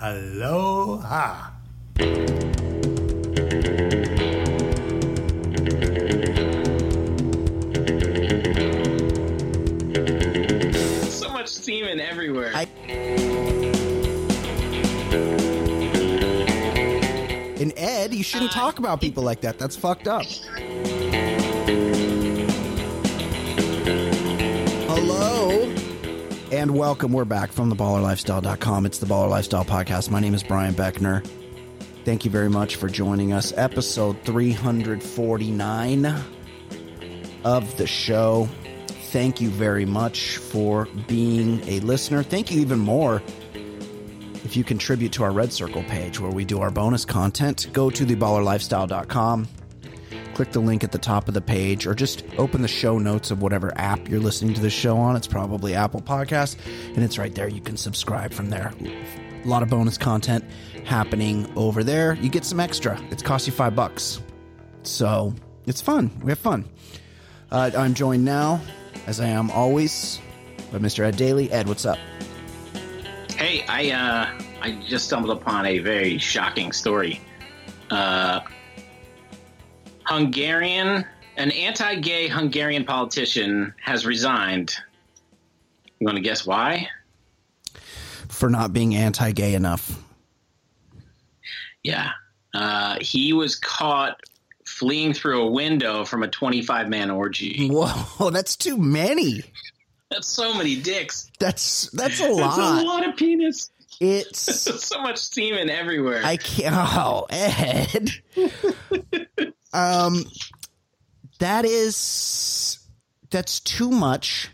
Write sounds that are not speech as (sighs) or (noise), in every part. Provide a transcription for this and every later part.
Aloha. So much semen everywhere. I- And Ed, you shouldn't uh, talk about people like that. That's fucked up. And welcome. We're back from theballerlifestyle.com. It's the Baller Lifestyle Podcast. My name is Brian Beckner. Thank you very much for joining us. Episode 349 of the show. Thank you very much for being a listener. Thank you even more if you contribute to our Red Circle page where we do our bonus content, go to theballerlifestyle.com, click the link at the top of the page, or just open the show notes of whatever app you're listening to the show on. It's probably Apple Podcasts, and it's right there. You can subscribe from there. A lot of bonus content happening over there. You get some extra. It's cost you five bucks. So it's fun. We have fun. Uh, I'm joined now, as I am always, by Mr. Ed Daly. Ed, what's up? Hey, I uh, I just stumbled upon a very shocking story. Uh, Hungarian, an anti-gay Hungarian politician has resigned. You want to guess why? For not being anti gay enough. Yeah, uh, he was caught fleeing through a window from a 25-man orgy. Whoa, (laughs) that's too many. That's so many dicks. That's that's a That's a lot. lot of penis. It's (laughs) so much semen everywhere. I can't. Oh, Ed. (laughs) um, that is that's too much.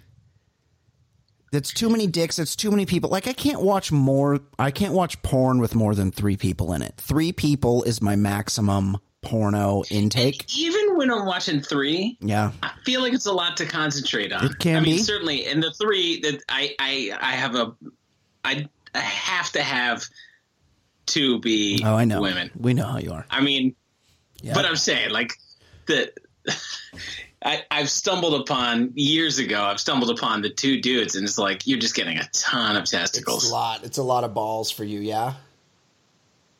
That's too many dicks. That's too many people. Like I can't watch more. I can't watch porn with more than three people in it. Three people is my maximum porno intake. Even when I'm watching three, Yeah, I feel like it's a lot to concentrate on. It can I mean, be. certainly in the three that I I I have a I, I have to have to be Oh, I know. women. We know how you are. I mean, Yeah. but I'm saying like the. (laughs) I, I've stumbled upon years ago. I've stumbled upon the two dudes, and it's like you're just getting a ton of testicles. it's a lot. It's a lot of balls for you. Yeah.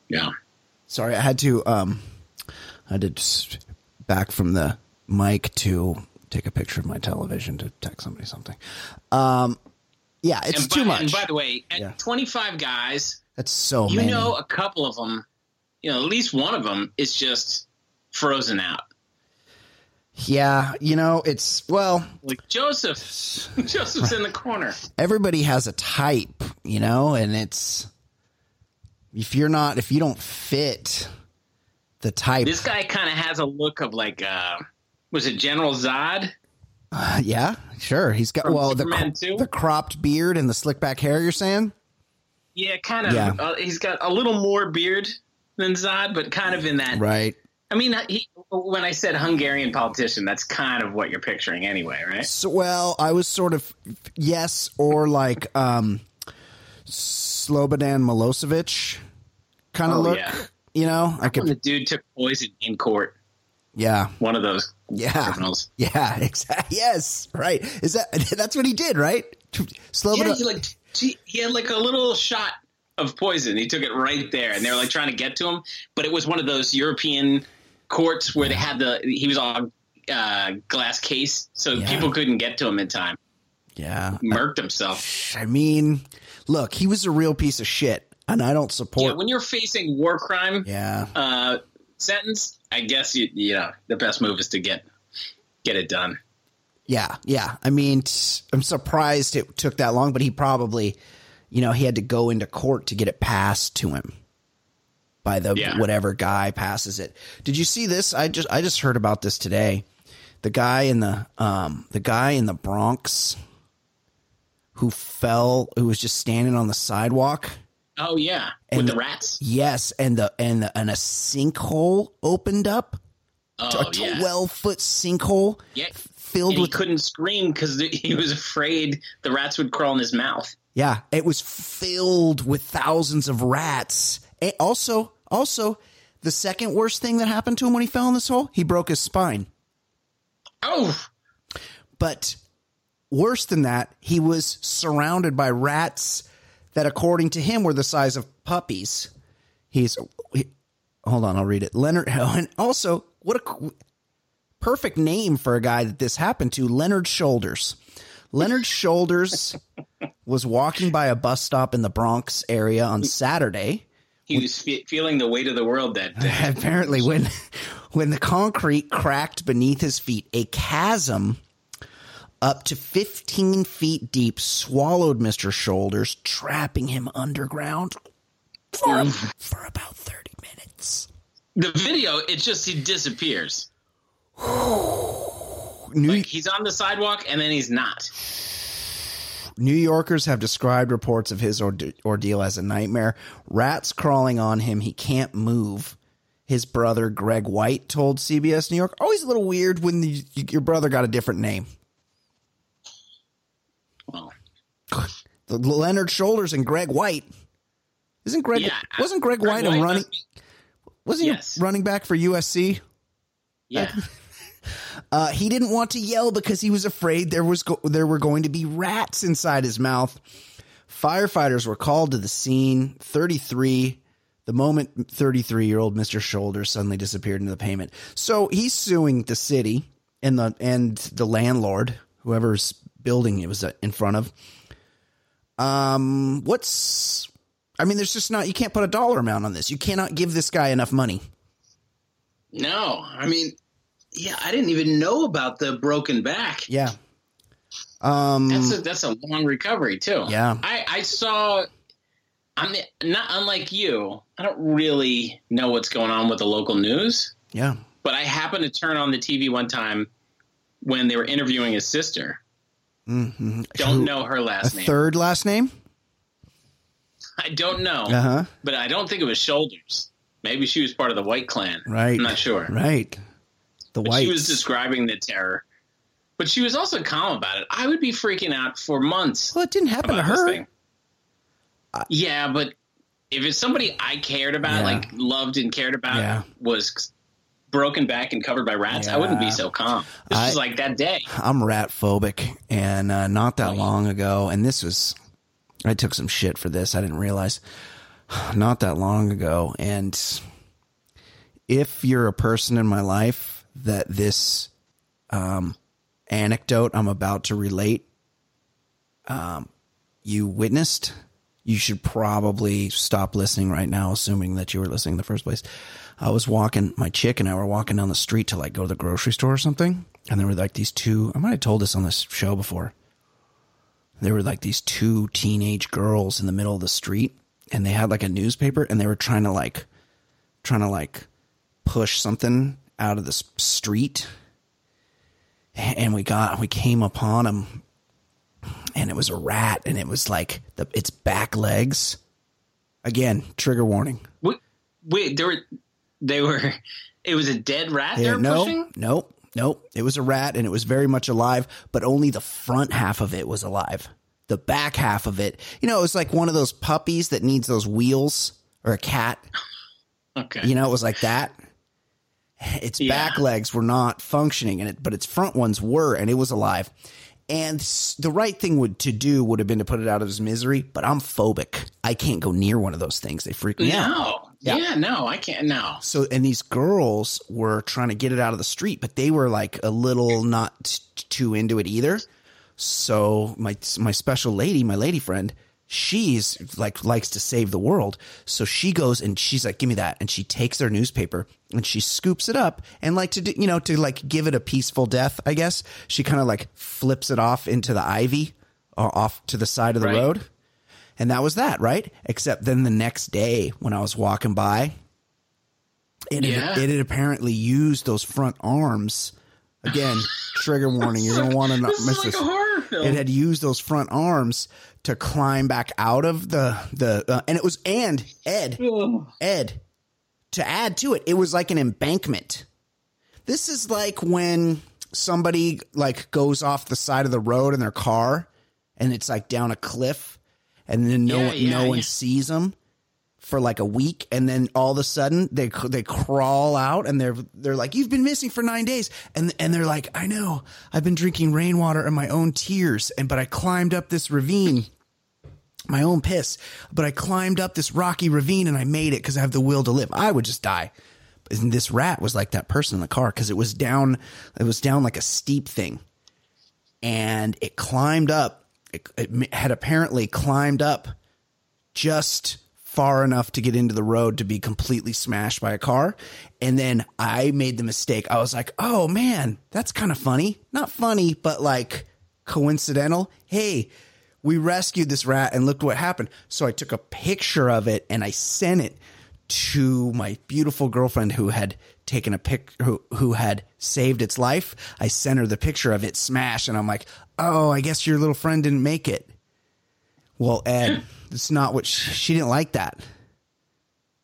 Yeah, Sorry, I had to um I had to back from the mic to take a picture of my television to text somebody something. Um yeah, it's and too by, much. And by the way, at Yeah. 25 guys, That's so you many. know a couple of them, you know, at least one of them is just frozen out. yeah, you know, it's well, Like Joseph, (laughs) Joseph's in the corner. everybody has a type, you know, and it's if you're not if you don't fit the type. This guy kind of has a look of like, uh, was it General Zod? Uh, yeah, sure. He's got From well the Superman 2? the cropped beard and the slick back hair, you're saying? Yeah, kind of. Yeah. Uh, he's got a little more beard than Zod, but kind of in that. Right. I mean, he, when I said Hungarian politician, that's kind of what you're picturing anyway, right? So, well, I was sort of yes, or like um, Slobodan Milosevic kind of Oh, look. yeah. You know, I When the dude took poison in court, Yeah, one of those yeah, criminals. (laughs) yeah. Exactly. Yes, right. Is that (laughs) that's what he did, right? Slobodan. Yeah, he like he had like a little shot of poison. He took it right there, and they were like trying to get to him, but it was one of those European courts where they had the he was on uh, glass case, so Yeah. people couldn't get to him in time. yeah. Murked himself. I mean, look, he was a real piece of shit, and I don't support. Yeah, when you're facing war crime Yeah, uh, sentence, I guess you you know the best move is to get get it done. Yeah, yeah. I mean, t- I'm surprised it took that long, but he probably, you know, he had to go into court to get it passed to him by the Yeah. whatever guy passes it. Did you see this? I just I just heard about this today. The guy in the um the guy in the Bronx who fell who was just standing on the sidewalk. Oh yeah, And with the the- rats. Yes, and the and the, and a sinkhole opened up. Oh a yeah, 12 foot sinkhole yeah. filled And he with couldn't scream because he was afraid the rats would crawl in his mouth. Yeah, it was filled with thousands of rats. And also, also, the second worst thing that happened to him when he fell in this hole, he broke his spine. Oh, But worse than that, he was surrounded by rats that, according to him, were the size of puppies. He's he, hold on, I'll read it. Leonard, (laughs) Oh, and also what a perfect name for a guy that this happened to. Leonard Shoulders. Leonard Shoulders (laughs) was walking by a bus stop in the Bronx area on Saturday. He was fe- feeling the weight of the world that day. (laughs) Apparently, when when the concrete cracked beneath his feet, a chasm up to 15 feet deep swallowed Mr. Shoulders, trapping him underground for, mm. for about 30 minutes. The video, it just he disappears. New, Like he's on the sidewalk and then he's not. New Yorkers have described reports of his orde- ordeal as a nightmare. Rats crawling on him, he can't move. His brother Greg White told CBS New York, "Always a little weird when the, your brother got a different name." Well, (laughs) The Leonard Shoulders and Greg White. Isn't Greg yeah, wasn't Greg, White a running wasn't Yes. he running back for USC? Yeah. Uh, he didn't want to yell because he was afraid there was go- there were going to be rats inside his mouth. Firefighters were called to the scene. 33 the moment 33 year old Mr. Shoulders suddenly disappeared into the payment. So he's suing the city and the and the landlord, whoever's building it was uh, in front of. Um, what's I mean, there's just not you can't put a dollar amount on this. You cannot give this guy enough money. No, I mean, yeah, I didn't even know about the broken back. Yeah. Um, That's a that's a long recovery too. Yeah. I I saw. I'm not unlike you. I don't really know what's going on with the local news, yeah. but I happened to turn on the TV one time when they were interviewing his sister. Mm-hmm. Don't know her last name. third last name? I don't know, Uh huh. but I don't think it was Shoulders. Maybe she was part of the White Clan. Right. I'm not sure. Right. The white. She was describing the terror, but she was also calm about it. I would be freaking out for months. well, it didn't happen to her. thing. yeah, but if it's somebody I cared about, Yeah. like loved and cared about, Yeah. was broken back and covered by rats, I wouldn't be so calm. This I- was like that day. I'm rat phobic, and uh, not that long ago, and this was, I took some shit for this. I didn't realize. (sighs) Not that long ago, and if you're a person in my life that this um, anecdote I'm about to relate, um, you witnessed, you should probably stop listening right now, assuming that you were listening in the first place. I was walking, my chick and I were walking down the street to like go to the grocery store or something. And there were like these two, I might have told this on this show before. There were like these two teenage girls in the middle of the street and they had like a newspaper and they were trying to like, trying to like push something out of the street. And we got, we came upon them and it was a rat and it was like the, its back legs. Again, trigger warning. Wait, wait, they were, they were, it was a dead rat they were no, pushing. no, no. It was a rat and it was very much alive, but only the front half of it was alive. The back half of it, you know, it was like one of those puppies that needs those wheels or a cat. (sighs) Okay, You know, it was like that. (laughs) Its Yeah. back legs were not functioning, and it, but its front ones were, and it was alive. And the right thing would to do would have been to put it out of its misery. But I'm phobic. I can't go near one of those things. They freak me out. Yeah. yeah. no, I can't. No, So, and these girls were trying to get it out of the street, but they were like a little not too into it either. So my my special lady, my lady friend, she's like likes to save the world. So she goes and she's like, "Give me that," and she takes their newspaper and she scoops it up and like to do, you know to like give it a peaceful death. I guess she kind of like flips it off into the ivy or off to the side of the Right. road. And that was that, right? Except then the next day when I was walking by, it, Yeah. had, it had apparently used those front arms. Again, trigger warning. You're going to want to not (laughs) miss like this. It had used those front arms to climb back out of the the uh, and it was and Ed Ugh. Ed to add to it it was like an embankment. This is like when somebody like goes off the side of the road in their car and it's like down a cliff and then no Yeah, one yeah, no one yeah. sees them for like a week and then all of a sudden they they crawl out and they're they're like you've been missing for 9 days and and they're like I know I've been drinking rainwater and my own tears and but I climbed up this ravine my own piss. But I climbed up this rocky ravine and I made it because I have the will to live. I would just die. And this rat was like that person in the car because it was down, it was down like a steep thing, and it climbed up. It, it had apparently climbed up just far enough to get into the road to be completely smashed by a car. And then I made the mistake. I was like, oh man, that's kind of funny. Not funny, but like coincidental. Hey, we rescued this rat and look what happened. So I took a picture of it and I sent it to my beautiful girlfriend who had taken a pic who, who had saved its life. I sent her the picture of it smashed and I'm like, oh, I guess your little friend didn't make it. Well, Ed, it's not what she, she didn't like that.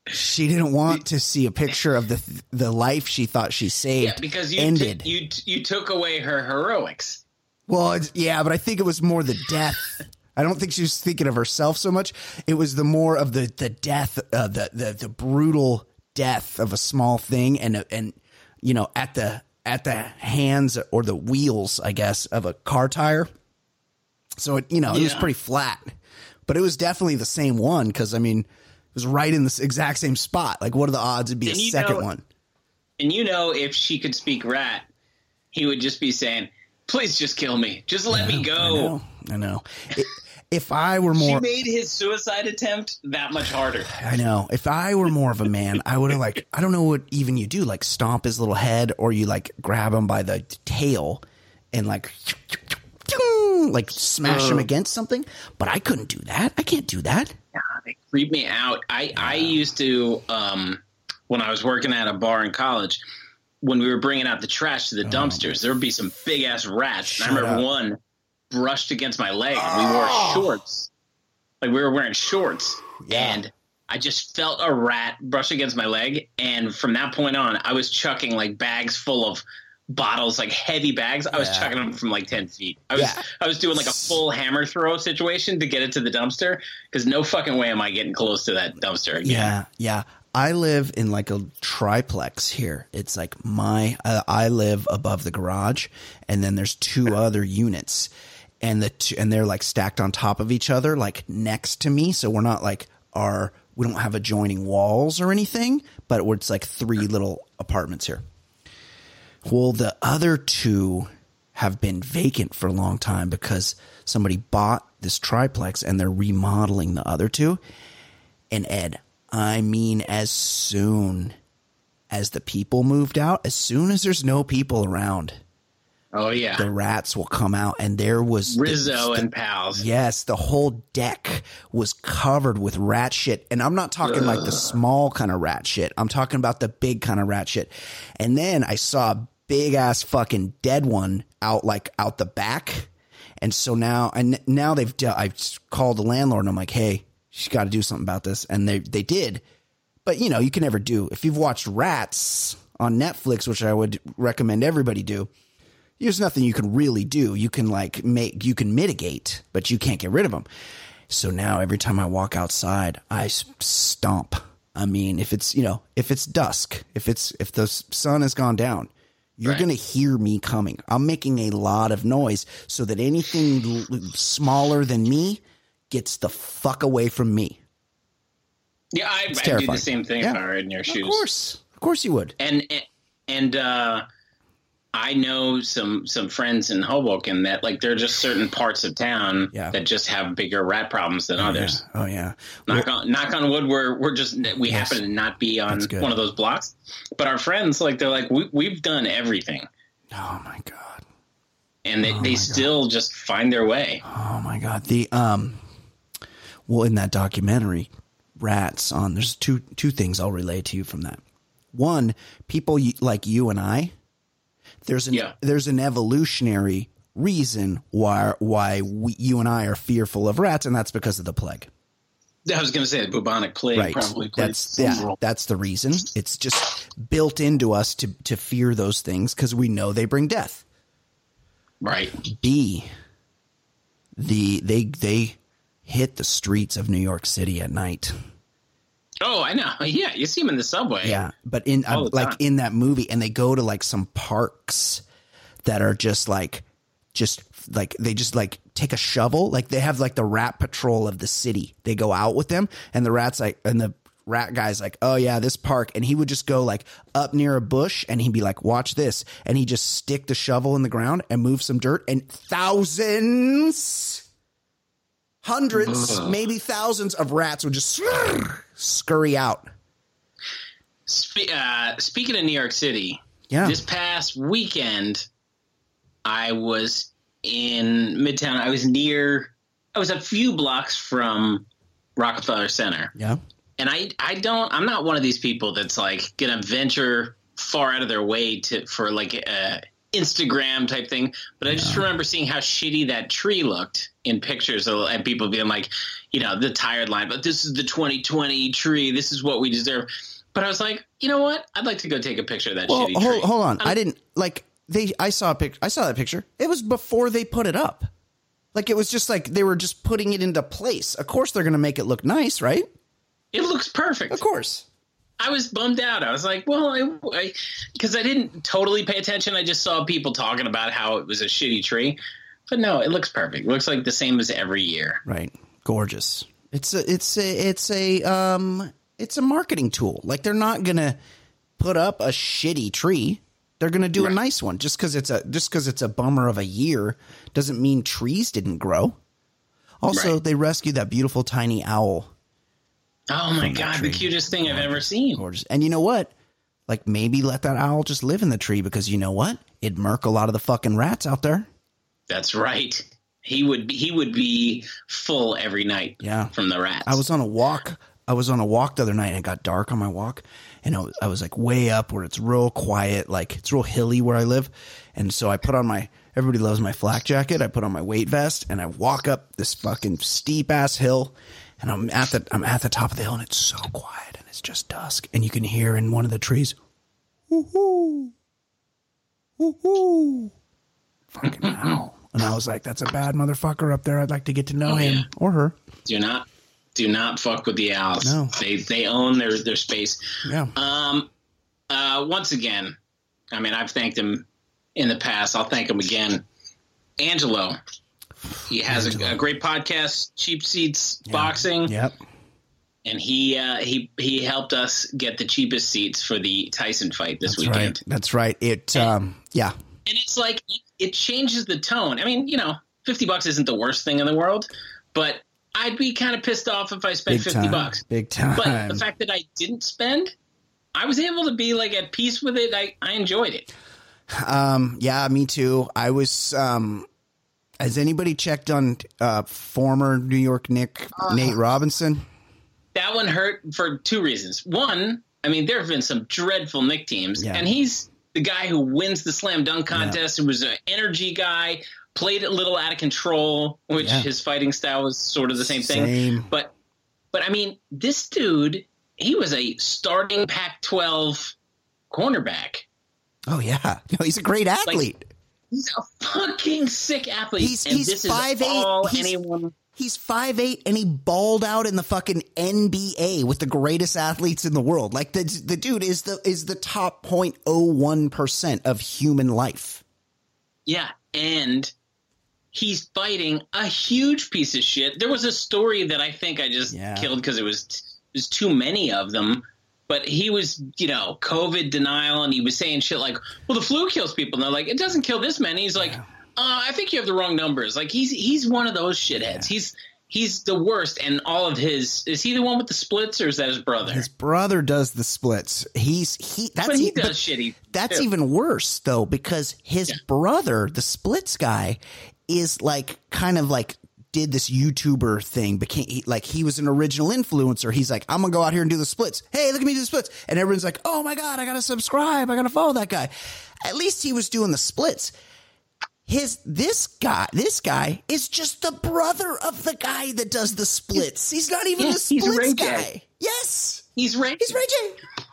She didn't want to see a picture of the the life she thought she saved Yeah, because you ended. t- you you took away her heroics. well, it's, yeah, but I think it was more the death. I don't think she was thinking of herself so much. It was the more of the the death, uh, the the the brutal death of a small thing, and and you know at the at the hands or the wheels, I guess, of a car tire. So it you know it was pretty flat, but it was definitely the same one because I mean it was right in the exact same spot. Like, what are the odds it'd be a And you second know- one? And you know, if she could speak rat, he would just be saying, "Please just kill me. Just let me I go." know, I know. It- if I were more, She made his suicide attempt that much harder. I know. If I were more of a man, I would have like I don't know what even you do, like stomp his little head, or you like grab him by the tail and like like smash him against something. But I couldn't do that. I can't do that. Yeah, They creep me out. I I used to um, when I was working at a bar in college. When we were bringing out the trash to the dumpsters, there would be some big ass rats. And I Oh. Remember up. one brushed against my leg, and we wore shorts. Like we were wearing shorts, Yeah. and I just felt a rat brush against my leg. And from that point on, I was chucking like bags full of bottles, like heavy bags. I was Yeah. chucking them from like ten feet. I was Yeah. I was doing like a full hammer throw situation to get it to the dumpster because no fucking way am I getting close to that dumpster again. Yeah, yeah. I live in like a triplex here. It's like my uh, I live above the garage, and then there's two other units, and the two, and they're like stacked on top of each other, like next to me. So we're not like our we don't have adjoining walls or anything, but it's like three little apartments here. Well, the other two have been vacant for a long time because somebody bought this triplex and they're remodeling the other two. And Ed, I mean, as soon as the people moved out, as soon as there's no people around, Oh yeah, the rats will come out. And there was Rizzo the- and pals. Yes, the whole deck was covered with rat shit. And I'm not talking like the small kind of rat shit. I'm talking about the big kind of rat shit. And then I saw a big ass fucking dead one out like out the back. And so now, and now they've, d- I've called the landlord and I'm like, hey, she's got to do something about this. And they, they did. But you know, you can never do. If you've watched Rats on Netflix, which I would recommend everybody do, there's nothing you can really do. You can like make, you can mitigate, but you can't get rid of them. So now every time I walk outside, I stomp. I mean, if it's, you know, if it's dusk, if it's, if the sun has gone down, you're Right. going to hear me coming. I'm making a lot of noise so that anything smaller than me gets the fuck away from me. Yeah, I, I'd do the same thing Yeah. if I were in your shoes. Of course. Of course you would. and and uh I know some some friends in Hoboken that like there are just certain parts of town Yeah. that just have bigger rat problems than others. Yeah. Oh, yeah. Knock on knock on wood, we're we're just we Yes. happen to not be on one of those blocks. But our friends like they're like we we've done everything, Oh, my God. and they, they still just find their way. Oh my god. The um well in that documentary rats on there's two two things I'll relay to you from that. One, people like you and I there's an Yeah. there's an evolutionary reason why why we, you and I are fearful of rats and that's because of the plague. I was going to say the bubonic plague Right. probably That's yeah, role. that's the reason. It's just built into us to to fear those things cuz we know they bring death. right. B the they they hit the streets of New York City at night. Oh, I know. Yeah, you see them in the subway. Yeah, but in uh, like in that movie, and they go to like some parks that are just like just like they just like take a shovel like they have like the rat patrol of the city they go out with them and the rats like and the rat guy's like oh yeah this park and he would just go like up near a bush and he'd be like watch this and he just stick the shovel in the ground and move some dirt and thousands hundreds maybe thousands of rats would just (laughs) scurry out Spe- uh, speaking of New York City, yeah this past weekend, I was in Midtown. I was near. I was a few blocks from Rockefeller Center, yeah and I I don't. I'm not one of these people that's like gonna venture far out of their way to for like a Instagram type thing. But I just remember seeing how shitty that tree looked in pictures, and people being like, you know, the tired line. But this is the 2020 tree. This is what we deserve. But I was like, you know what? I'd like to go take a picture of that well shitty tree. hold, hold on i didn't like they i saw a pic i saw that picture it was before they put it up like it was just like they were just putting it into place of course they're gonna make it look nice right It looks perfect. of course I was bummed out. I was like, well, I because I, didn't totally pay attention. I just saw people talking about how it was a shitty tree. But no, it looks perfect. It looks like the same as every year. right gorgeous it's a it's a it's a um it's a marketing tool like they're not gonna put up a shitty tree they're gonna do a nice one just because it's a just because it's a bummer of a year doesn't mean trees didn't grow also Right. they rescued that beautiful tiny owl Oh my god, the cutest thing I've ever seen. gorgeous. And you know what? Like maybe let that owl just live in the tree because you know what? It'd murk a lot of the fucking rats out there. That's right. He would be, he would be full every night. Yeah. from the rats. I was on a walk. I was on a walk the other night and it got dark on my walk. And I was, I was like way up where it's real quiet, like it's real hilly where I live. And so I put on my, everybody loves my flak jacket. I put on my weight vest and I walk up this fucking steep ass hill. And I'm at the, I'm at the top of the hill and it's so quiet and it's just dusk. And you can hear in one of the trees, woohoo, woohoo, fucking owl. And I was like, that's a bad motherfucker up there. I'd like to get to know him yeah. or her. do not do not fuck with the owls. No. They they own their their space. Yeah. Um, uh, once again, I mean, I've thanked him in the past. I'll thank him again. Angelo, he has a, a great podcast, Cheap Seats Boxing, Yep. and he uh, he he helped us get the cheapest seats for the Tyson fight this That's weekend. right. That's right. It um yeah. And it's like it, it changes the tone. I mean, you know, fifty bucks isn't the worst thing in the world, but I'd be kind of pissed off if I spent Big fifty time. bucks. Big time. But the fact that I didn't spend, I was able to be like at peace with it. I, I enjoyed it. um yeah, me too. I was um has anybody checked on uh former New York Knick Uh, Nate Robinson? That one hurt for two reasons. One, I mean, there have been some dreadful Knick teams, Yeah. and he's the guy who wins the slam dunk contest. Who was an energy guy, played a little out of control, which Yeah. his fighting style was sort of the same thing. But, but I mean, this dude, he was a starting Pac-12 cornerback. Oh yeah. (laughs) No, he's a great athlete. He's a fucking sick athlete. He's- and he's this 5'8". is all He's- anyone. He's 5'8 and he balled out in the fucking NBA with the greatest athletes in the world. Like the the dude is the is the top 0.01% of human life. Yeah, and he's fighting a huge piece of shit. There was a story that I think I just Yeah. killed because it was it was too many of them. But he was, you know, COVID denial, and he was saying shit like, "Well, the flu kills people." And they're like, "It doesn't kill this many." He's like, uh, "I think you have the wrong numbers." Like he's he's one of those shitheads. He's he's the worst. And all of his is he the one with the splits, or is that his brother? His brother does the splits. He's he that's but he does shitty. That's too. even worse though, because his Yeah. brother, the splits guy, is like kind of like did this YouTuber thing, became he, like he was an original influencer. He's like, I'm gonna go out here and do the splits. Hey, look at me do the splits, and everyone's like, Oh my god, I gotta subscribe, I gotta follow that guy. At least he was doing the splits. His this guy, this guy is just the brother of the guy that does the splits. He's not even Yeah, the he's splits Ray J. guy. Yes, he's right. he's Ray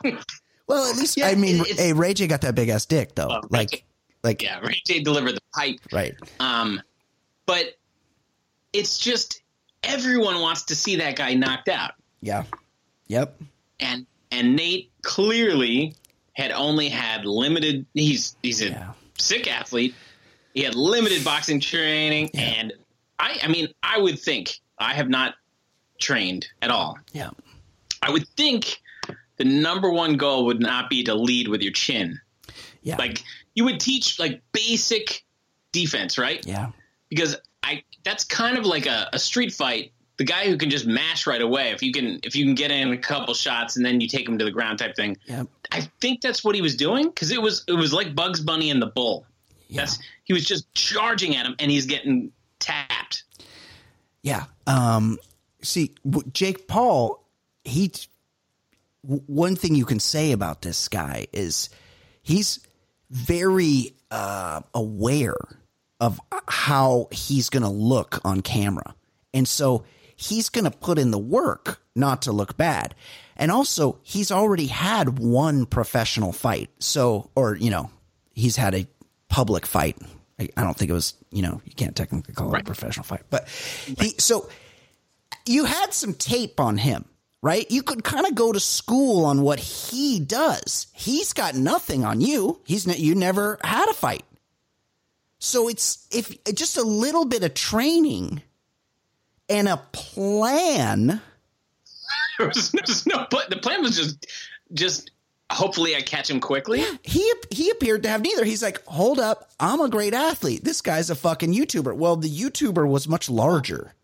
J. (laughs) Well, at least Yeah, I mean, hey, Ray J got that big ass dick though. Oh, Ray like, J. like, Yeah, Ray J delivered the pipe. right? Um, but it's just everyone wants to see that guy knocked out, Yeah. Yep. and and Nate clearly had only had limited. He's he's a Yeah. sick athlete. He had limited boxing training, Yeah. and I, I mean, I would think I have not trained at all. Yeah. I would think the number one goal would not be to lead with your chin. Yeah. Like you would teach like basic defense, right? yeah. Because I that's kind of like a, a street fight. The guy who can just mash right away, if you can if you can get in a couple shots and then you take him to the ground type thing. Yeah. I think that's what he was doing because it was it was like Bugs Bunny and the Bull. Yeah. That's he was just charging at him and he's getting tapped. Yeah. Um, see, Jake Paul, he, one thing you can say about this guy is he's very uh, aware of uh, how he's going to look on camera. And so he's going to put in the work not to look bad. And also, he's already had one professional fight. So, or, you know, he's had a public fight. I, I don't think it was, you know, you can't technically call it a professional fight, but he, so you had some tape on him, right? You could kind of go to school on what he does. He's got nothing on you. He's ne- you never had a fight. So it's if just a little bit of training and a plan. (laughs) There was, there was no but the plan was just just hopefully I catch him quickly. Yeah, He he appeared to have neither. He's like, "Hold up, I'm a great athlete. This guy's a fucking YouTuber." Well, the YouTuber was much larger.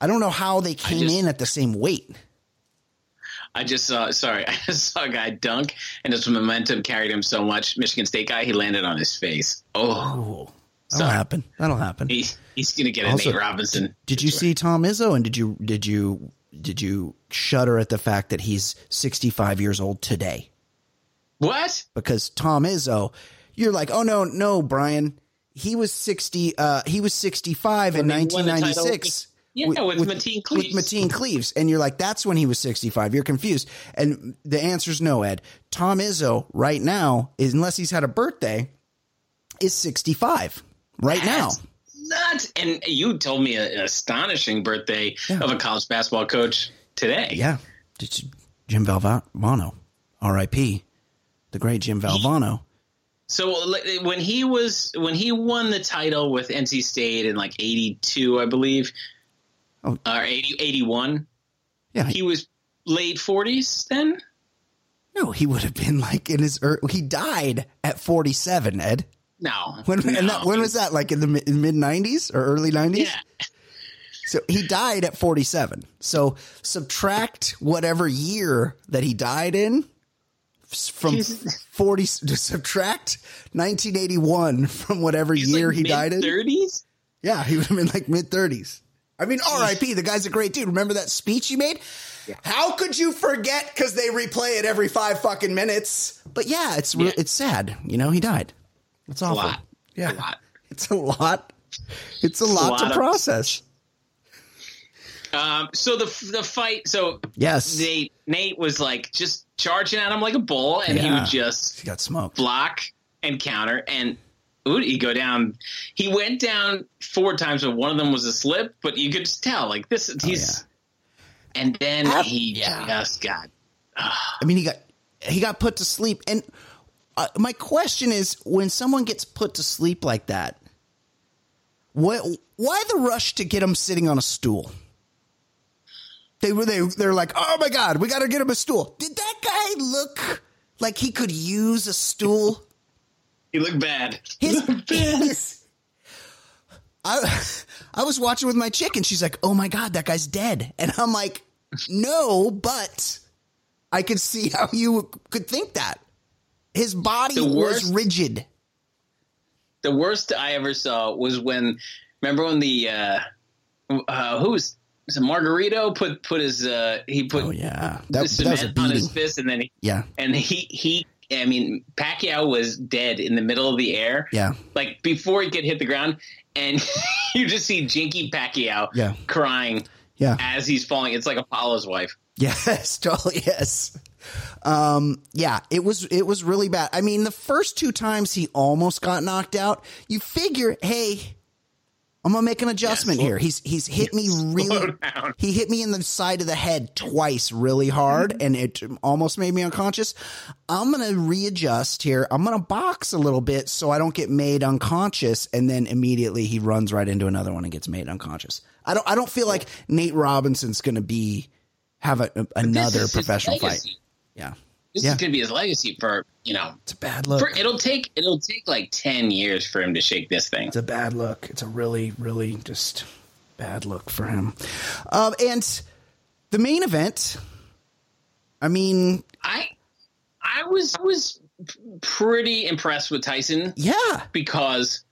I don't know how they came just- in at the same weight. I just saw sorry, (laughs) I just saw a guy dunk and his momentum carried him so much. Michigan State guy, he landed on his face. Oh, Oh, that'll Sorry. happen. That'll happen. he, he's gonna get a Nate Robinson. Did you see Tom Izzo? And did you did you did you shudder at the fact that he's 65 years old today? what? Because Tom Izzo, you're like, oh no, no, Brian, he was 60. Uh, he was 65 in When they won the title 1996. Yeah, with, Mateen Cleaves. With Mateen Cleaves. And you're like, that's when he was 65. You're confused. And the answer's no, Ed. Tom Izzo, right now, is, unless he's had a birthday, is 65 right now. That's nuts. And you told me an astonishing birthday of a college basketball coach today. Yeah. Jim Valvano, R.I.P. The great Jim Valvano. So when he was when he won the title with NC State in like '82, I believe, Oh. or 80, 81, Yeah. he was late 40s then. no, he would have been like in his. Er, he died at 47. Ed. No, When no. and that, when was that? Like in the mid 90s or early 90s? Yeah, So he died at 47. So subtract whatever year that he died in from. 40 to (laughs) subtract 1981 from whatever He's year like he died in. 30s. Yeah, he would have been like mid 30s. I mean, (laughs) RIP, the guy's a great dude. Remember that speech he made? How could you forget because they replay it every 5 fucking minutes? But yeah, it's Yeah. it's sad, you know, he died. It's awful. lot. Yeah. A lot. It's a lot. It's a lot, lot to of- process. Um, so the the fight. So Yes. Nate Nate was like just charging at him like a bull, and he Yeah. would just He got smoked. block and counter and he go down he went down four times but one of them was a slip but you could just tell like this he's and then he yeah. just got I mean, he got he got put to sleep. And uh, my question is, when someone gets put to sleep like that, what? Why the rush to get him sitting on a stool? They were they they're like, oh my god, we got to get him a stool. Did that guy look like he could use a stool? He looked bad His, his I I was watching with my chick and she's like, "Oh my god, that guy's dead." And I'm like, "No, but I could see how you could think that." His body The was rigid. the worst i ever saw was when remember when the uh uh who was was it Margarito put put his uh he put Oh yeah, the that, that was a on his fist and then he Yeah, and he he I mean Pacquiao was dead in the middle of the air yeah, like before he could hit the ground, and (laughs) you just see Jinky Pacquiao Yeah. crying yeah. as he's falling. It's like Apollo's wife. Yes, (laughs) totally. Yes. Um, yeah, it was it was really bad. I mean, the first two times he almost got knocked out, you figure, hey, I'm gonna make an adjustment here. He's he's hit me really. down. He hit me in the side of the head twice, really hard, and it almost made me unconscious. I'm gonna readjust here. I'm gonna box a little bit so I don't get made unconscious, and then immediately he runs right into another one and gets made unconscious. I don't. I don't feel like Nate Robinson's gonna be have a, This another professional fight. Yeah, This Yeah. is going to be his legacy for you know. it's a bad look. For, it'll take it'll take like ten years for him to shake this thing. It's a bad look. It's a really, really just bad look for him. Um, and the main event, I mean, I I was I was pretty impressed with Tyson yeah, because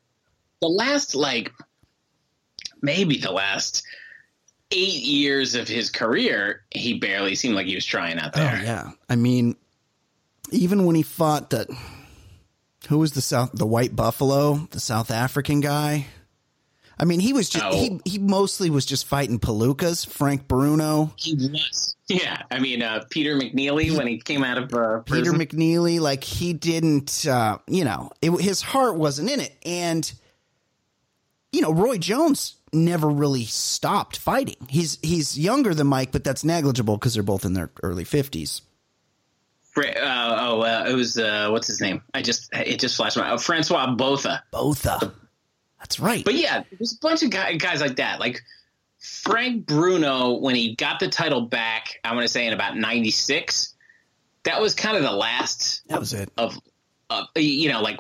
the last like maybe the last eight years of his career, he barely seemed like he was trying out there. oh yeah. I mean, even when he fought that, who was the South, the white buffalo, the South African guy? I mean, he was just, oh. he, he mostly was just fighting Palookas, Frank Bruno. He was. Yeah. I mean, uh, Peter McNeeley when he came out of uh, Peter McNeeley, like he didn't, uh, you know, it, his heart wasn't in it. And, you know, Roy Jones never really stopped fighting. He's, he's younger than Mike, but that's negligible because they're both in their early 50s uh, oh, uh, it was uh, what's his name? I just it just flashed my uh, Francois Botha. Both, uh, that's right. But yeah, there's a bunch of guy, guys like that. Like Frank Bruno, when he got the title back, I want to say in about '96. That was kind of the last that was it. of, uh, you know, like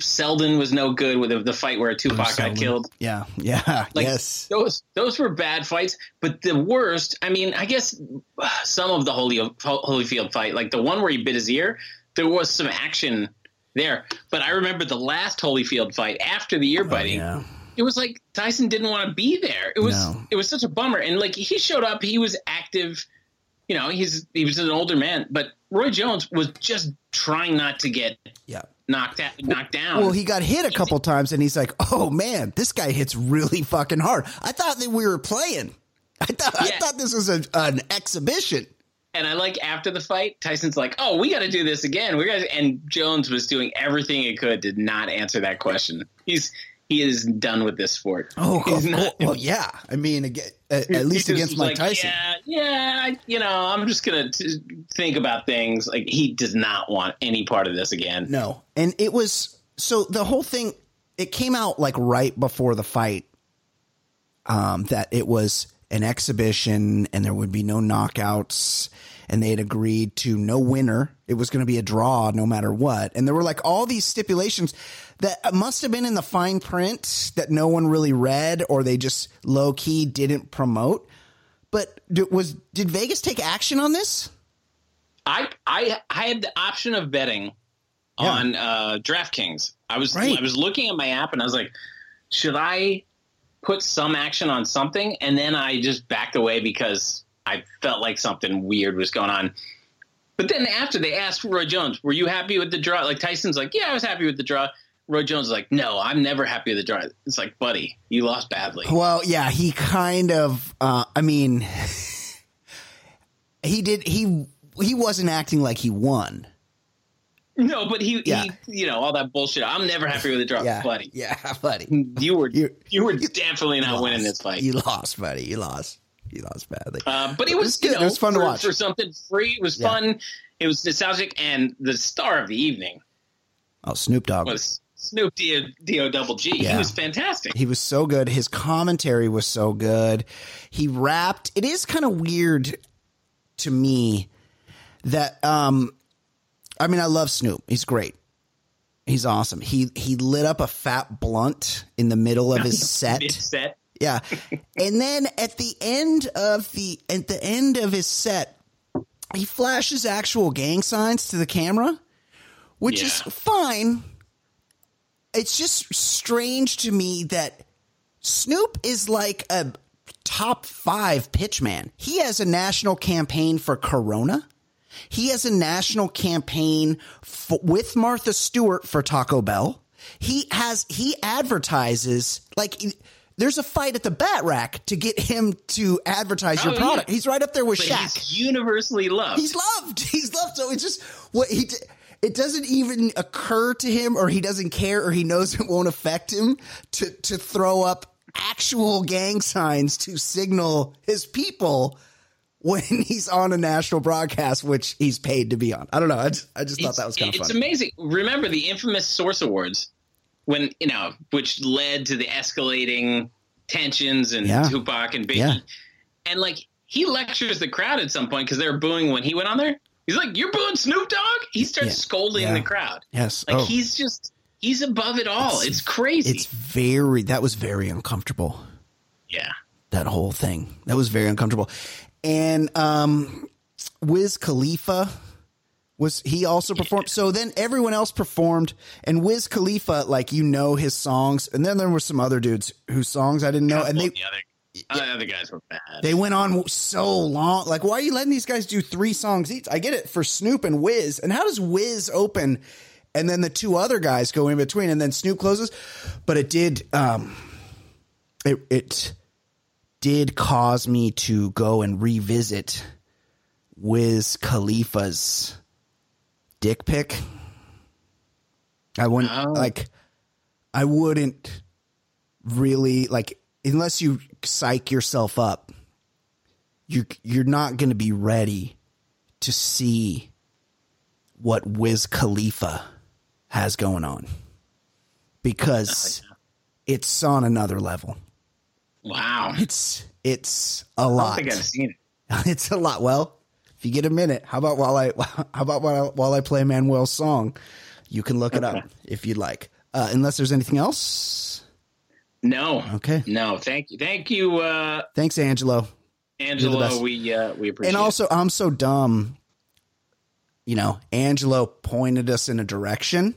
Seldon was no good with the, the fight where Tupac got killed. Yeah, yeah, (laughs) Like yes. those those were bad fights, but the worst. I mean, I guess (sighs) some of the Holy Holyfield fight, like the one where he bit his ear, there was some action there. But I remember the last Holyfield fight after the ear biting. Oh, yeah. It was like Tyson didn't want to be there. It was No. it was such a bummer. And like he showed up, he was active. You know, he's he was an older man, but Roy Jones was just trying not to get Yeah. knocked out, knocked down. Well, he got hit a couple times, and he's like, "Oh man, this guy hits really fucking hard." I thought that we were playing. (laughs) I thought I thought this was a, an exhibition. And I like after the fight, Tyson's like, "Oh, we got to do this again. We got." And Jones was doing everything he could to not answer that question. He's he is done with this sport. Oh, not- well, yeah. I mean, again, at, at least against Mike like, Tyson. Yeah, yeah. I, you know, I'm just gonna t- think about things. Like he does not want any part of this again. No, and it was so the whole thing. It came out like right before the fight. Um, that it was an exhibition and there would be no knockouts, and they had agreed to no winner. It was going to be a draw no matter what, and there were like all these stipulations that must have been in the fine print that no one really read, or they just low key didn't promote. But was did Vegas take action on this? I I I had the option of betting Yeah. on uh, DraftKings. I was Right. I was looking at my app and I was like, should I put some action on something? And then I just backed away because I felt like something weird was going on. But then after they asked Roy Jones, "Were you happy with the draw?" Like Tyson's like, "Yeah, I was happy with the draw." Roy Jones is like, "No, I'm never happy with the draw." It's like, buddy, you lost badly. Well, yeah, he kind of. Uh, I mean, (laughs) he did. He he wasn't acting like he won. No, but he, Yeah. he, you know, all that bullshit. I'm never happy with the draw, (laughs) Yeah, buddy. Yeah, (laughs) buddy. You were You- you, were definitely not winning this fight. You lost, buddy. You lost. You lost badly. Uh, but it was, was good. you know, It was fun to for, watch. for something free. It was Yeah. fun. It was nostalgic, and the star of the evening oh, Snoop Dogg. was Snoop D- D-O double G. Yeah. He was fantastic. He was so good. His commentary was so good. He rapped. It is kind of weird to me that um I mean I love Snoop. He's great. He's awesome. He he lit up a fat blunt in the middle of (laughs) his set. Mid set. Yeah. And then at the end of the at the end of his set, he flashes actual gang signs to the camera, which is fine. It's just strange to me that Snoop is like a top 5 pitchman. He has a national campaign for Corona. He has a national campaign f with Martha Stewart for Taco Bell. He has he advertises like there's a fight at the Bat Rack to get him to advertise your Oh, product. yeah. He's right up there with But Shaq. he's universally loved. He's loved. (laughs) He's loved. So it's just what he. It doesn't even occur to him, or he doesn't care, or he knows it won't affect him to to throw up actual gang signs to signal his people when (laughs) he's on a national broadcast, which he's paid to be on. I don't know. I just, I just thought It's- that was kind of It's amazing. Remember the infamous Source Awards when you know, which led to the escalating tensions and Yeah. Tupac and Biggie, Yeah. and like he lectures the crowd at some point because they were booing when he went on there. He's like, "You're booing Snoop Dogg." He starts Yeah. scolding the crowd. Yes. Like oh, he's just he's above it all. It's- It's, crazy. it's very, that was very uncomfortable. yeah. that whole thing. That was very uncomfortable. And um Wiz Khalifa was he also performed so then everyone else performed and Wiz Khalifa like you know his songs and then there were some other dudes whose songs I didn't know and they the other, the other guys were bad. they went on so long like why are you letting these guys do three songs each? I get it for Snoop and Wiz and how does Wiz open and then the two other guys go in between and then Snoop closes? But it did um it it did cause me to go and revisit Wiz Khalifa's dick pic. I wouldn't Oh. like I wouldn't really like unless you psych yourself up you you're not going to be ready to see what Wiz Khalifa has going on because oh, it's on another level. wow. It's it's a I lot. think I've seen it. (laughs) It's a lot. Well, you get a minute, how about while I (laughs) how about while I, while I play Manuel's song, you can look it up if you'd like. Uh, unless there's anything else. No. Okay. No. Thank you. Thank you, uh, Thanks, Angelo. Angelo. We uh, we appreciate. And also, I'm so dumb. You know, Angelo pointed us in a direction.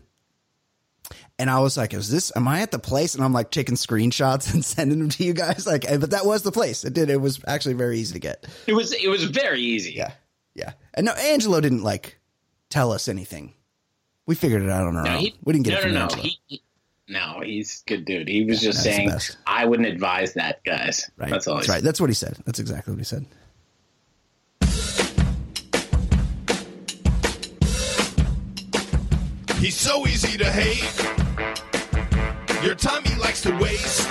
And I was like, is this, am I at the place? And I'm like taking screenshots (laughs) and sending them to you guys. Like, but that was the place. It did. It was actually very easy to get. it. it was it was very easy. Yeah. Yeah. And no, Angelo didn't like tell us anything. We figured it out on our No, own. he, we didn't get no, it from no, no. Angelo. He, he- no, he's good dude. He was just saying. I wouldn't advise that, guys. right. That's all. That's he right. That's what he said. That's exactly what he said. He's so easy to hate. Your time he likes to waste.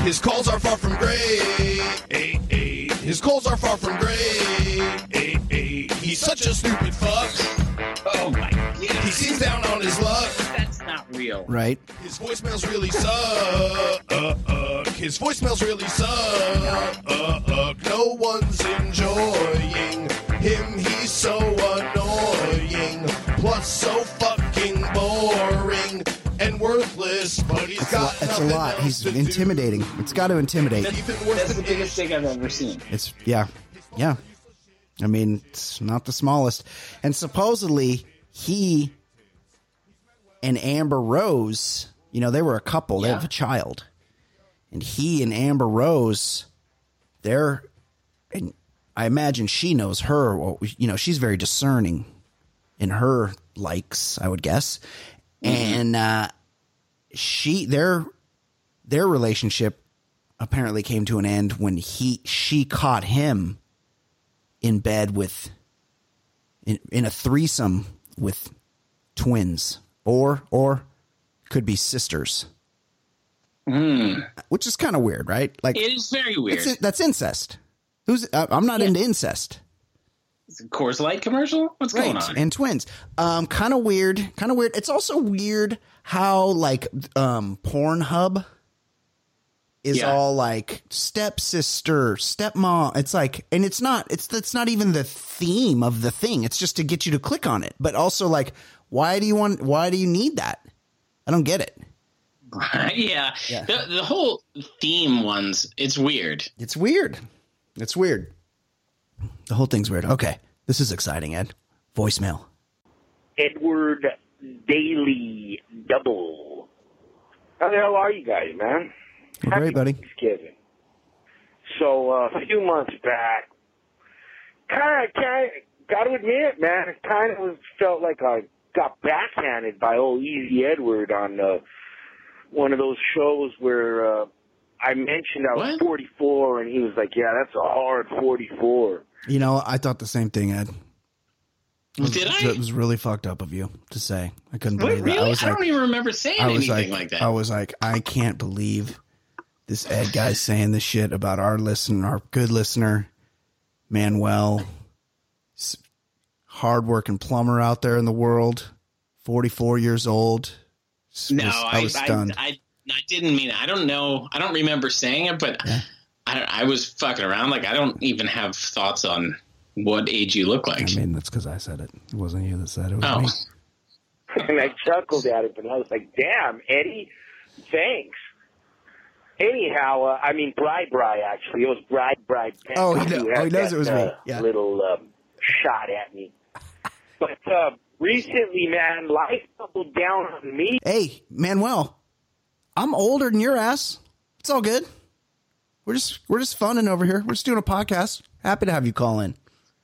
His calls are far from great. His calls are far from great. He's such a stupid fuck. Oh my god, He seems down on his luck. that's not real. Right. His voicemails really suck. His voicemails really suck. No one's enjoying him. He's so annoying. Plus, so fucking boring and worthless. But he's got That's a lot. He's to do. intimidating. It's got to intimidate. Even worse That's the biggest thing I've ever seen. It's yeah, yeah. I mean, it's not the smallest. And supposedly he and Amber Rose, you know, they were a couple. They have a child, and he and Amber Rose, they're, and I imagine she knows her. Well, you know, she's very discerning in her likes. I would guess, and uh, she their their relationship apparently came to an end when he she caught him in bed with in, in a threesome with twins or or could be sisters. Which is kind of weird right? Like It is very weird. that's incest. Who's i'm not into incest Coors Light commercial. What's going on? and twins um kind of weird kind of weird it's also weird how like um pornhub is Yeah. all like stepsister stepmom it's like and it's not it's that's not even the theme of the thing it's just to get you to click on it but also like why do you want why do you need that i don't get it (laughs) yeah. Yeah. The, the whole theme ones, it's weird. it's weird it's weird the whole thing's weird okay this is exciting ed voicemail Edward Daily Double. How the hell are you guys, man? Well, great, buddy. Thanksgiving. So uh, a few months back, kind of, kind of, got to admit, man, it kind of felt like I got backhanded by old Easy Edward on uh, one of those shows where uh, I mentioned I was What? 44, and he was like, "Yeah, that's a hard 44." you know i thought the same thing ed Did I? It was really fucked up of you to say. I couldn't Wait, believe really? that. I I, like, don't even remember saying I was anything like, like, that. I was like, I can't believe this Ed guy saying this shit about our listener, our good listener, Manuel, hardworking plumber out there in the world, 44 years old. No, was- I, was I, stunned. I, I, didn't mean it. I don't know. I don't remember saying it, but Yeah. I, don't- I was fucking around. Like I don't even have thoughts on what age you look like. I mean, that's because I said it. It wasn't you that said it. It was oh, me. (laughs) and I chuckled at it, but I was like, "Damn, Eddie, thanks." Anyhow, uh, I mean, Bri Bri actually, it was Bri Bri. Beck Oh, he who know- oh, he knows that, it was me. uh, Yeah. Little um, shot at me. (laughs) But uh, recently, man, life doubled down on me. Hey, Manuel, I'm older than your ass. It's all good. We're just we're just funning over here. We're just doing a podcast. Happy to have you call in.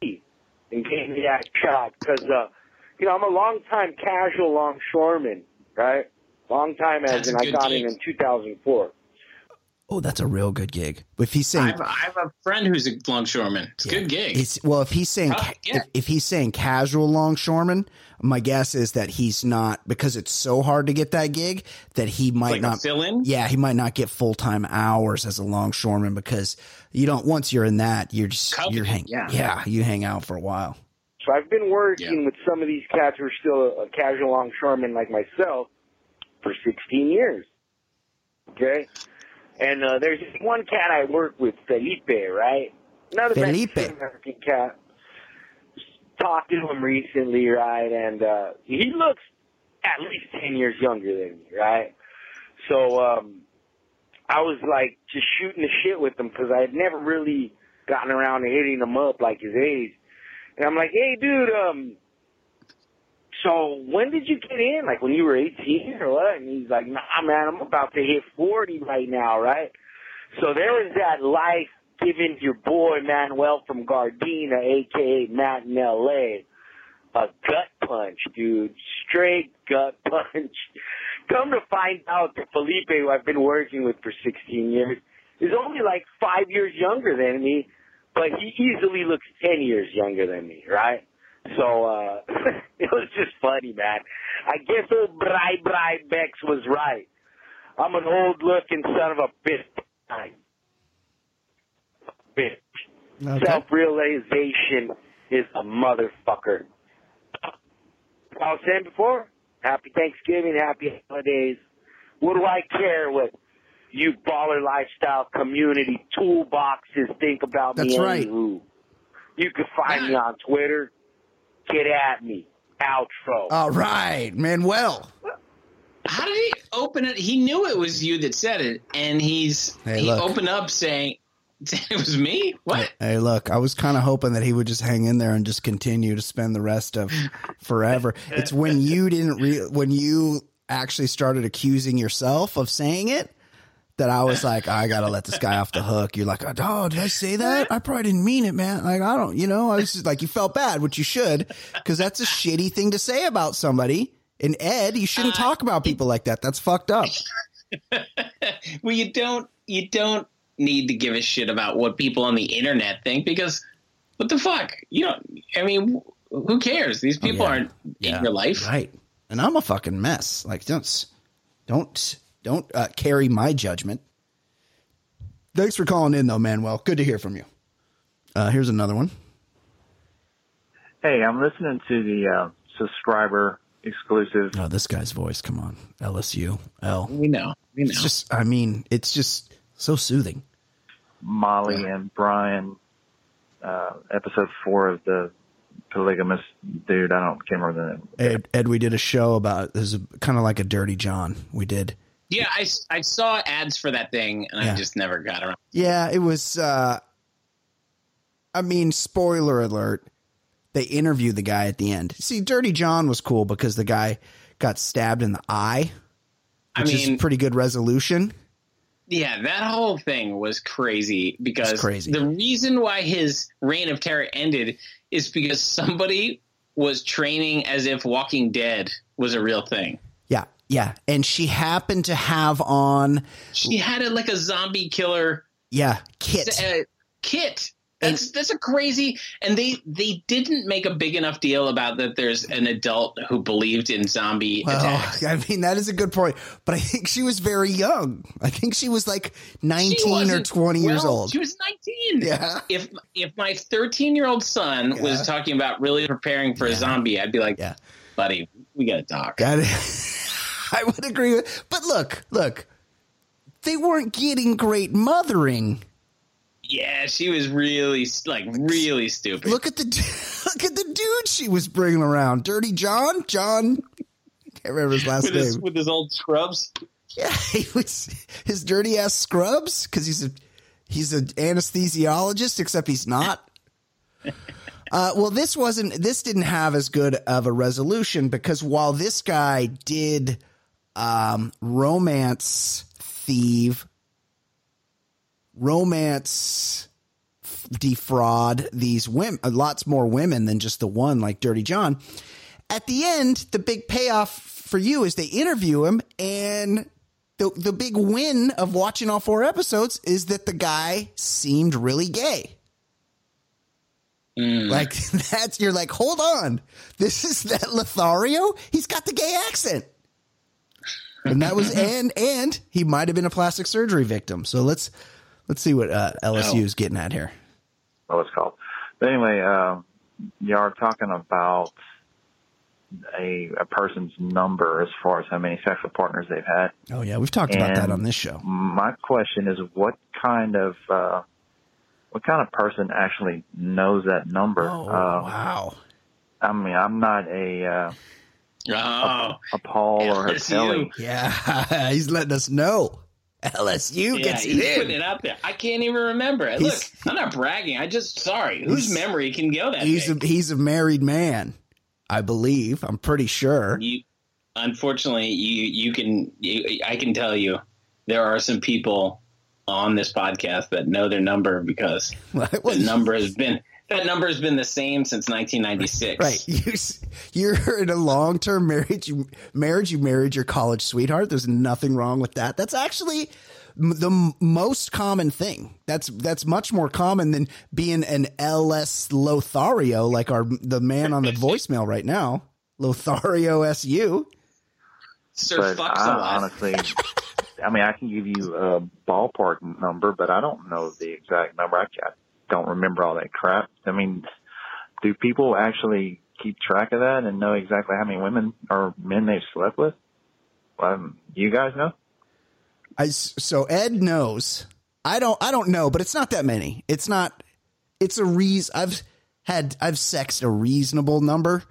and gave me that shot because, uh, you know, I'm a long time casual longshoreman, right? Long time as That's in a I good got gig. in in 2004. Oh, that's a real good gig. If he's saying I have, I have a friend who's a longshoreman. It's a good gig. It's well, if he's saying Oh, yeah. if, if he's saying casual longshoreman, my guess is that he's not because it's so hard to get that gig that he might like not fill-in? Yeah, he might not get full time hours as a longshoreman because you don't. Once you're in that, you're just Coveted, you're hang yeah. you hang out for a while. So I've been working Yeah. with some of these cats who are still a, a casual longshoreman like myself for 16 years. Okay? And uh, there's this one cat I work with, Felipe, right? Another Felipe. American cat. Talked to him recently, right? And uh, he looks at least 10 years younger than me, right? So um, I was like just shooting the shit with him because I had never really gotten around to hitting him up like his age. And I'm like, hey, dude, um, so when did you get in? Like when you were 18 or what? And he's like, nah, man, I'm about to hit 40 right now, right? So there was that life giving your boy Manuel from Gardena, aka Matt in LA, a gut punch, dude. Straight gut (laughs) punch. Come to find out that Felipe, who I've been working with for 16 years, is only like five years younger than me, but he easily looks 10 years younger than me, right? So, uh, (laughs) it was just funny, man. I guess old Bri Bri Bex was right. I'm an old looking son of a bitch. Bitch. Okay. Self realization is a motherfucker. I was saying before, happy Thanksgiving, happy holidays. What do I care what you baller lifestyle community toolboxes think about That's me? right. anywho? You can find me on Twitter. Get at me. Outro. All right, Manuel. How did he open it? He knew it was you that said it, and he's Hey, he look. opened up saying (laughs) it was me. What? Hey, look, I was kind of hoping that he would just hang in there and just continue to spend the rest of forever. It's when you didn't re- when you actually started accusing yourself of saying it that I was like, I gotta let this guy off the hook. You're like, oh, did I say that? I probably didn't mean it, man. Like, I don't, you know, I was just like, you felt bad, which you should, because that's a shitty thing to say about somebody. And Ed, you shouldn't uh, talk about people like that. That's fucked up. (laughs) well, you don't you don't need to give a shit about what people on the internet think because what the fuck? You don't. I mean, who cares? These oh, people Oh, yeah. aren't Yeah. in your life. Right. And I'm a fucking mess. Like don't don't don't uh, carry my judgment. Thanks for calling in though, Manuel. Good to hear from you. Uh, here's another one. Hey, I'm listening to the uh, subscriber exclusive. Oh, this guy's voice. Come on. LSU. L. We know. We know. It's just I mean, it's just so soothing. Molly and Brian, uh, episode four of the polygamous dude. I don't can't remember the name. Ed, Ed we did a show about this is kind of like a dirty John. We did. Yeah, I, I saw ads for that thing, and Yeah. I just never got around. Yeah, it was uh I mean, spoiler alert. They interview the guy at the end. See, Dirty John was cool because the guy got stabbed in the eye, I which mean, is pretty good resolution. Yeah, that whole thing was crazy because It's crazy. the reason why his reign of terror ended is because somebody was training as if Walking Dead was a real thing. Yeah, yeah. And she happened to have on She had it like a zombie killer yeah, Kit. uh, kit, That's that's a crazy, and they they didn't make a big enough deal about that. There's an adult who believed in zombie Well, attacks. (laughs) I mean that is a good point, but I think she was very young. I think she was like nineteen or twenty years old. She was 19. Yeah. If if my 13 year old son Yeah. was talking about really preparing for a zombie, I'd be like, Yeah. buddy, we got to talk. That (laughs) I would agree with. But look, look, they weren't getting great mothering. Yeah, she was really like really stupid. Look at the (laughs) look at the dude she was bringing around. Dirty John, John. I can't remember his last with name. his with his old scrubs. Yeah, (laughs) he was his dirty ass scrubs because he's a he's an anesthesiologist, except he's not. Uh, well, this wasn't. This didn't have as good of a resolution because while this guy did um, romance thieve, romance defraud these women, lots more women than just the one, like Dirty John. At the end, the big payoff for you is they interview him, and the the big win of watching all four episodes is that the guy seemed really gay. Like (laughs) that's you're like, hold on, this is that Lothario. He's got the gay accent, and that was and and he might have been a plastic surgery victim. So let's let's see what uh, LSU is getting at here. what it's called. But anyway, um, you are talking about a a person's number as far as how many sexual partners they've had. Oh yeah, we've talked about that on this show. My question is, what kind of uh, what kind of person actually knows that number? Oh uh, wow. I mean, I'm not a uh, Oh, a Paul or a Kelly. Yeah, (laughs) he's letting us know. LSU yeah, gets he's it putting it out there. I can't even remember it. Look, I'm not bragging. I just sorry. Whose memory can go that He's a he's a married man, I believe. I'm pretty sure. you, unfortunately, you you can. You, I can tell you, there are some people on this podcast that know their number because (laughs) What- the number has been that number has been the same since 1996. Right. (laughs) You, s- you're in a long term marriage. You marriage. You married your college sweetheart. There's nothing wrong with that. That's actually the most common thing. That's that's much more common than being an LS Lothario, like our the man on the (laughs) voicemail right now, Lothario SU. Sir But fucks a I, lot. honestly, (laughs) I mean, I can give you a ballpark number, but I don't know the exact number. I, I don't remember all that crap. I mean, do people actually keep track of that and know exactly how many women or men they've slept with? Um, you guys know? I so Ed knows. I don't. I don't know, but it's not that many. It's not. It's a reason. I've had. I've sexed a reasonable number,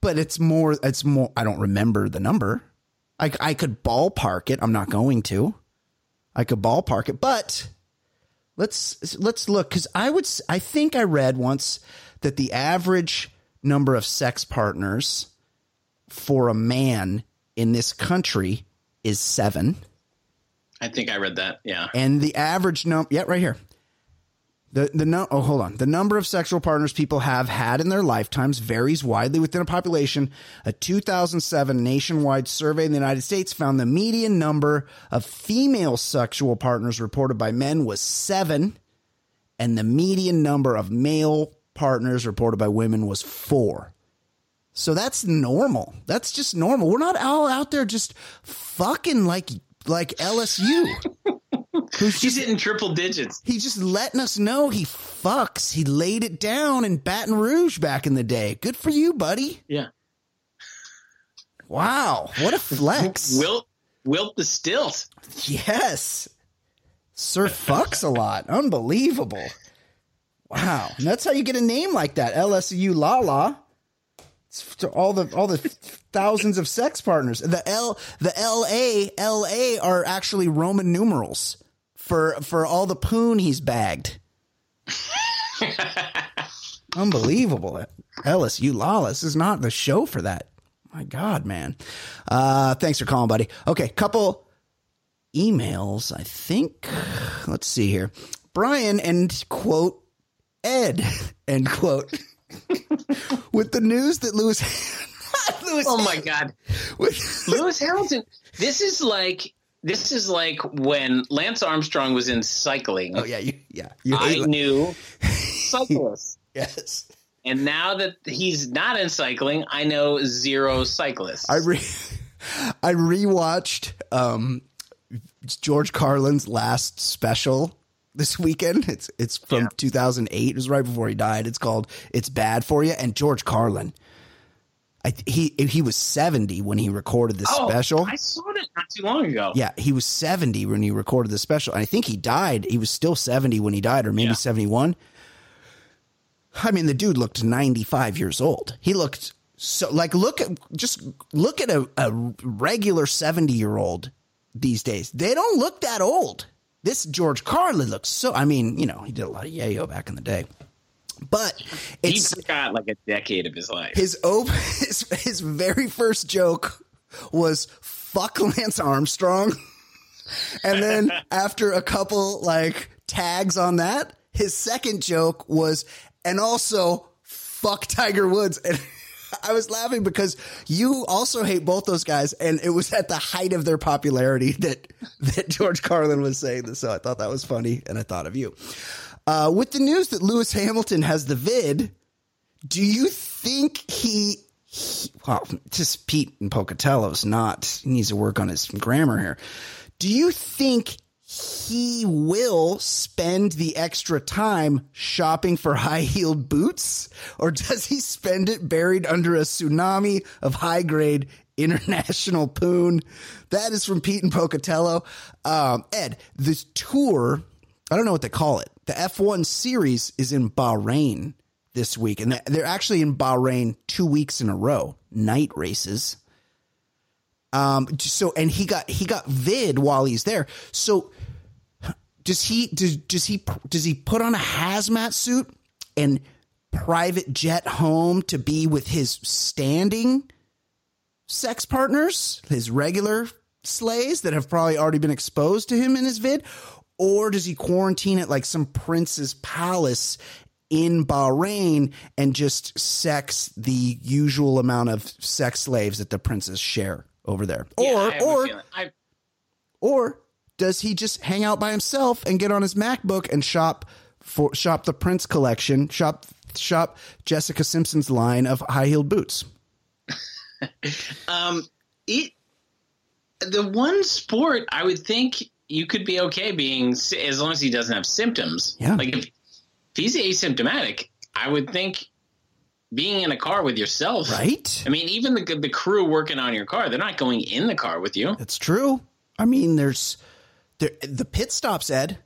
but it's more. It's more. I don't remember the number. I I could ballpark it. I'm not going to. I could ballpark it, but let's let's look because I would. I think I read once that the average number of sex partners for a man in this country is seven. I think I read that. Yeah. and the average number yeah right here the the no oh hold on. The number of sexual partners people have had in their lifetimes varies widely within a population. A 2007 nationwide survey in the united states found the median number of female sexual partners reported by men was seven and the median number of male partners reported by women was four. So that's normal. That's just normal. We're not all out there just fucking like like lsu (laughs) who's He's just hitting triple digits. He's just letting us know he fucks. He laid it down in Baton Rouge back in the day. Good for you, buddy. Yeah. Wow. What a (laughs) flex. Wilt Wilt the stilt. yes. Sir fucks a lot. Unbelievable. Wow. And that's how you get a name like that. LSU Lala. It's to all the all the thousands of sex partners. The L the LA LA are actually Roman numerals for for all the poon he's bagged. (laughs) Unbelievable. LSU Lawless is not the show for that. My God, man. Uh, thanks for calling, buddy. Okay, couple emails, I think. Let's see here. Brian and quote Ed (laughs) end quote (laughs) with the news that Lewis Lewis Oh my god. with, Lewis Hamilton. This is like this is like when Lance Armstrong was in cycling. Oh yeah, you, yeah. You I hate- knew (laughs) cyclists. yes. And now that he's not in cycling, I know zero cyclists. I re (laughs) I rewatched um George Carlin's last special this weekend. It's it's from Yeah. 2008. It was right before he died. It's called "It's Bad for You." And George Carlin, I he he was 70 when he recorded this oh, special. I saw that not too long ago. Yeah, he was 70 when he recorded the special. And I think he died. He was still 70 when he died, or maybe Yeah. 71. I mean, the dude looked 95 years old. He looked so like look at just look at a, a regular 70 year old these days. They don't look that old. This George Carlin looks so I mean, you know, he did a lot of yayo back in the day. But He it's got like a decade of his life. his op- (laughs) his, his very first joke was fuck Lance Armstrong. (laughs) And then (laughs) after a couple like tags on that, his second joke was and also fuck Tiger Woods. And I was laughing because you also hate both those guys and it was at the height of their popularity that that George Carlin was saying this. So I thought that was funny and I thought of you. Uh, with the news that Lewis Hamilton has the vid, do you think he, he well, just Pete and Pocatello's not, he needs to work on his grammar here. Do you think he will spend the extra time shopping for (laughs) high heeled boots? Or does he spend it buried under a tsunami of high grade international poon? That is from Pete and Pocatello. Um, Ed, this tour, I don't know what they call it. The F1 series is in Bahrain this week, and they're actually in Bahrain two weeks in a row, night races. Um, so and he got he got vid while he's there. So does he does does he does he put on a hazmat suit and private jet home to be with his standing sex partners, his regular slays that have probably already been exposed to him in his vid? Or does he quarantine at like some prince's palace in Bahrain and just sex the usual amount of sex slaves that the princes share over there? Yeah, or or. I, or does he just hang out by himself and get on his MacBook and shop for shop the Prince collection, shop shop Jessica Simpson's line of high heeled boots? (laughs) um, it the one sport I would think you could be okay being as long as he doesn't have symptoms. Yeah. Like if, if he's asymptomatic, I would think being in a car with yourself. Right? I mean, even the the crew working on your car, they're not going in the car with you. That's true. I mean, there's there, the pit stops, Ed.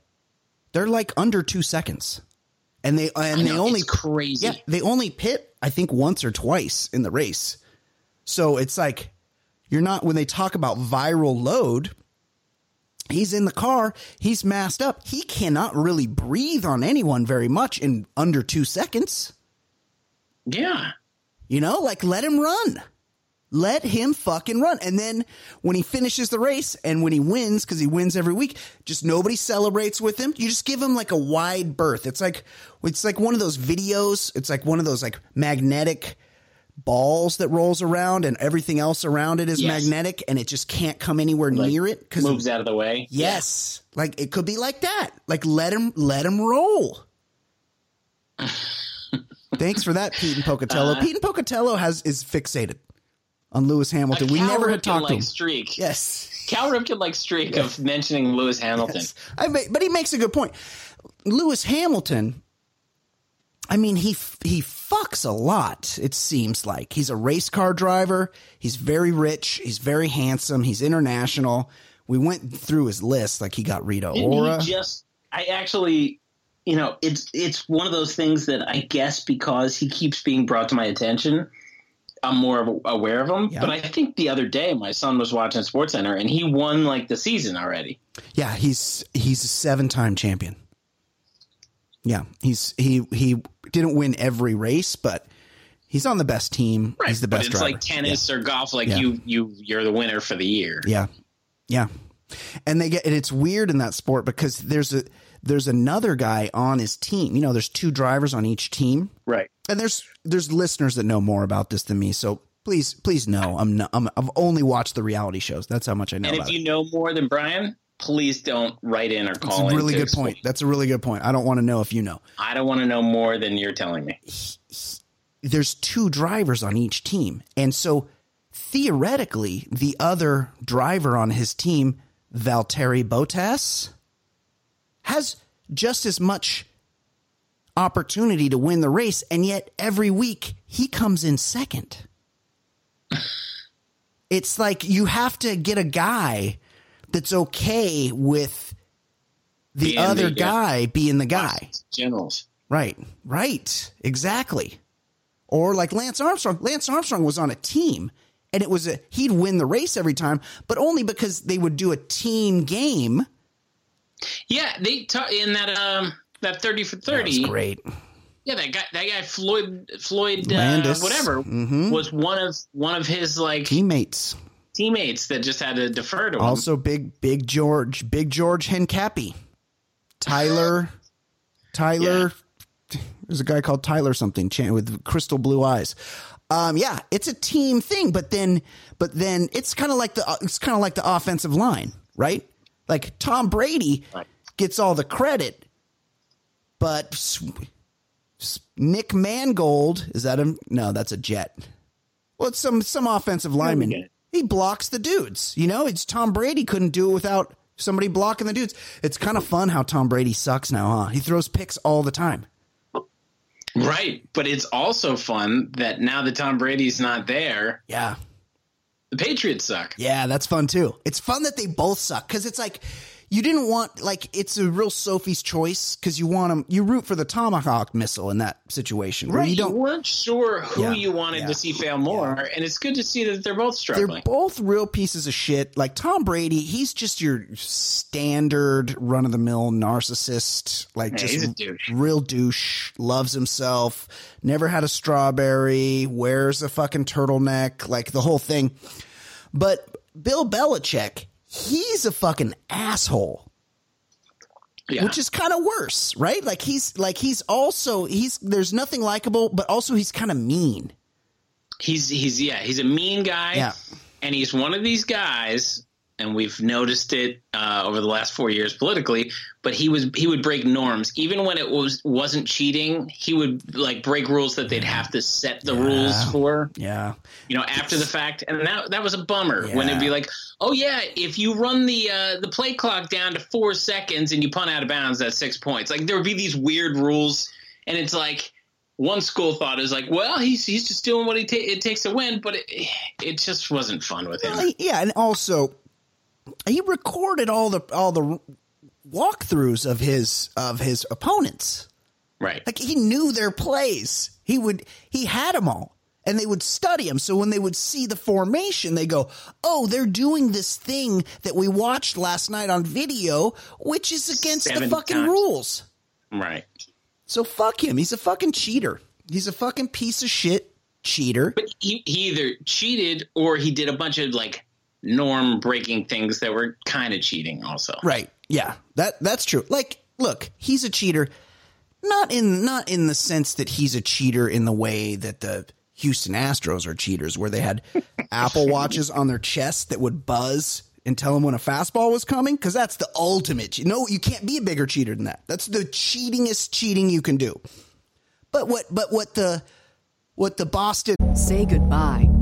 They're like under two seconds, and they and I they only crazy. Yeah, they only pit I think once or twice in the race. So it's like you're not when they talk about viral load. He's in the car. He's masked up. He cannot really breathe on anyone very much in under two seconds. Yeah. You know, like let him run. Let him fucking run. And then when he finishes the race and when he wins, because he wins every week, just nobody celebrates with him. You just give him like a wide berth. It's like it's like one of those videos. It's like one of those like magnetic balls that rolls around and everything else around it is Yes. magnetic and it just can't come anywhere Like, near it because Moves out of the way. Yes. Like it could be like that. Like let him let him roll. (laughs) Thanks for that, Pete and Pocatello. Uh, Pete and Pocatello has is fixated on Lewis Hamilton. we never had talked to like him. streak. Yes. Cal Ripken like streak of (laughs) mentioning Lewis Hamilton. Yes. I but he makes a good point. Lewis Hamilton, I mean, he he fucks a lot. It seems like he's a race car driver. He's very rich. He's very handsome. He's international. We went through his list. Like he got Rita Didn't Ora. he just I actually you know, it's it's one of those things that I guess because he keeps being brought to my attention, I'm more aware of him. Yeah. But I think the other day my son was watching Sports Center and he won like the season already. Yeah, he's he's a seven time champion. Yeah, he's he he didn't win every race, but he's on the best team. He's the best. but it's driver. like tennis or golf, like Yeah. you you you're the winner for the year. Yeah. Yeah. And they get and it's weird in that sport because there's a there's another guy on his team. You know, there's two drivers on each team. Right. And there's there's listeners that know more about this than me, so Please, please no. I'm not. I'm, I've only watched the reality shows. That's how much I know And if it. you know more than Brian, please don't write in or call. That's a really good explain. point. That's a really good point. I don't want to know if you know. I don't want to know more than you're telling me. There's two drivers on each team, and so theoretically, the other driver on his team, Valtteri Bottas, has just as much opportunity to win the race, and yet every week he comes in second. (laughs) It's like you have to get a guy that's okay with the Being other the, guy being the guy. Generals. Right, right, exactly. Or like Lance Armstrong. Lance Armstrong was on a team, and it was a he'd win the race every time, but only because they would do a team game. Yeah, they ta- in that um that thirty for thirty. great. Yeah, that guy, that guy Floyd Floyd uh, whatever Mhm. was one of one of his like Teammates. Teammates that just had to defer to him. Also, big big George, big George Hincapie, Tyler, Tyler. There's a guy called Tyler something with crystal blue eyes. Um, yeah, it's a team thing, but then, but then it's kind of like the it's kind of like the offensive line, right? Like Tom Brady Right. gets all the credit, but Nick Mangold is that him? No, that's a Jet. Well, it's some some offensive lineman. He blocks the dudes. You know, it's Tom Brady couldn't do it without somebody blocking the dudes. It's kind of fun how Tom Brady sucks now, huh? He throws picks all the time. right, but it's also fun that now that Tom Brady's not there, Yeah. the Patriots suck. Yeah, that's fun too. It's fun that they both suck because it's like you didn't want like it's a real Sophie's choice because you want them. You root for the tomahawk missile in that situation Right, you you, don't. weren't sure who Yeah, you wanted yeah, to see fail more, and it's good to see that they're both struggling. They're both real pieces of shit. Like Tom Brady, he's just your standard run of the mill narcissist. Like Yeah, just he's a douche. real douche. Loves himself. Never had a strawberry. Wears a fucking turtleneck. Like the whole thing. But Bill Belichick, he's a fucking asshole. yeah. which is kind of worse, right? Like he's like he's also he's there's nothing likable, but also he's kind of mean. he's he's yeah he's a mean guy Yeah. and he's one of these guys and we've noticed it uh, over the last four years politically but he was he would break norms. Even when it was wasn't cheating he would like break rules that they'd have to set the rules for. Yeah, you know after the fact and that that was a bummer when it'd be like oh yeah if you run the uh, the play clock down to four seconds and you punt out of bounds that's six points. Like there would be these weird rules and it's like one school thought is like well he's he's just doing what he ta- it takes to win but it, it just wasn't fun with him. Well, yeah, and also he recorded all the all the walkthroughs of his of his opponents. right Like he knew their plays. He would he had them all. And they would study them. So when they would see the formation, they go, "Oh, they're doing this thing that we watched last night on video, which is against the fucking times. rules." right So fuck him. He's a fucking cheater. He's a fucking piece of shit cheater. but he, he either cheated or he did a bunch of like norm breaking things that were kind of cheating also Right. Yeah. That that's true. Like, look, he's a cheater. Not in not in the sense that he's a cheater in the way that the Houston Astros are cheaters, where they had (laughs) Apple watches on their chest that would buzz and tell them when a fastball was coming. Because that's the ultimate. che- No, you can't be a bigger cheater than that. That's the cheatingest cheating you can do. But what? But what the what the Boston Say goodbye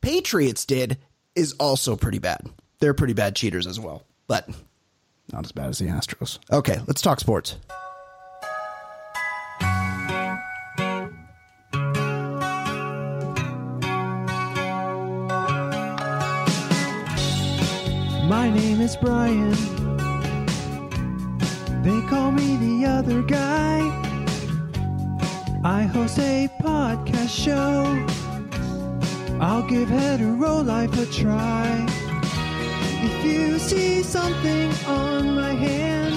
Patriots did is also pretty bad. They're pretty bad cheaters as well, but not as bad as the Astros. Okay, let's talk sports. My name is Brian. They call me the other guy. I host a podcast show. I'll give hetero life a try. If you see something on my hand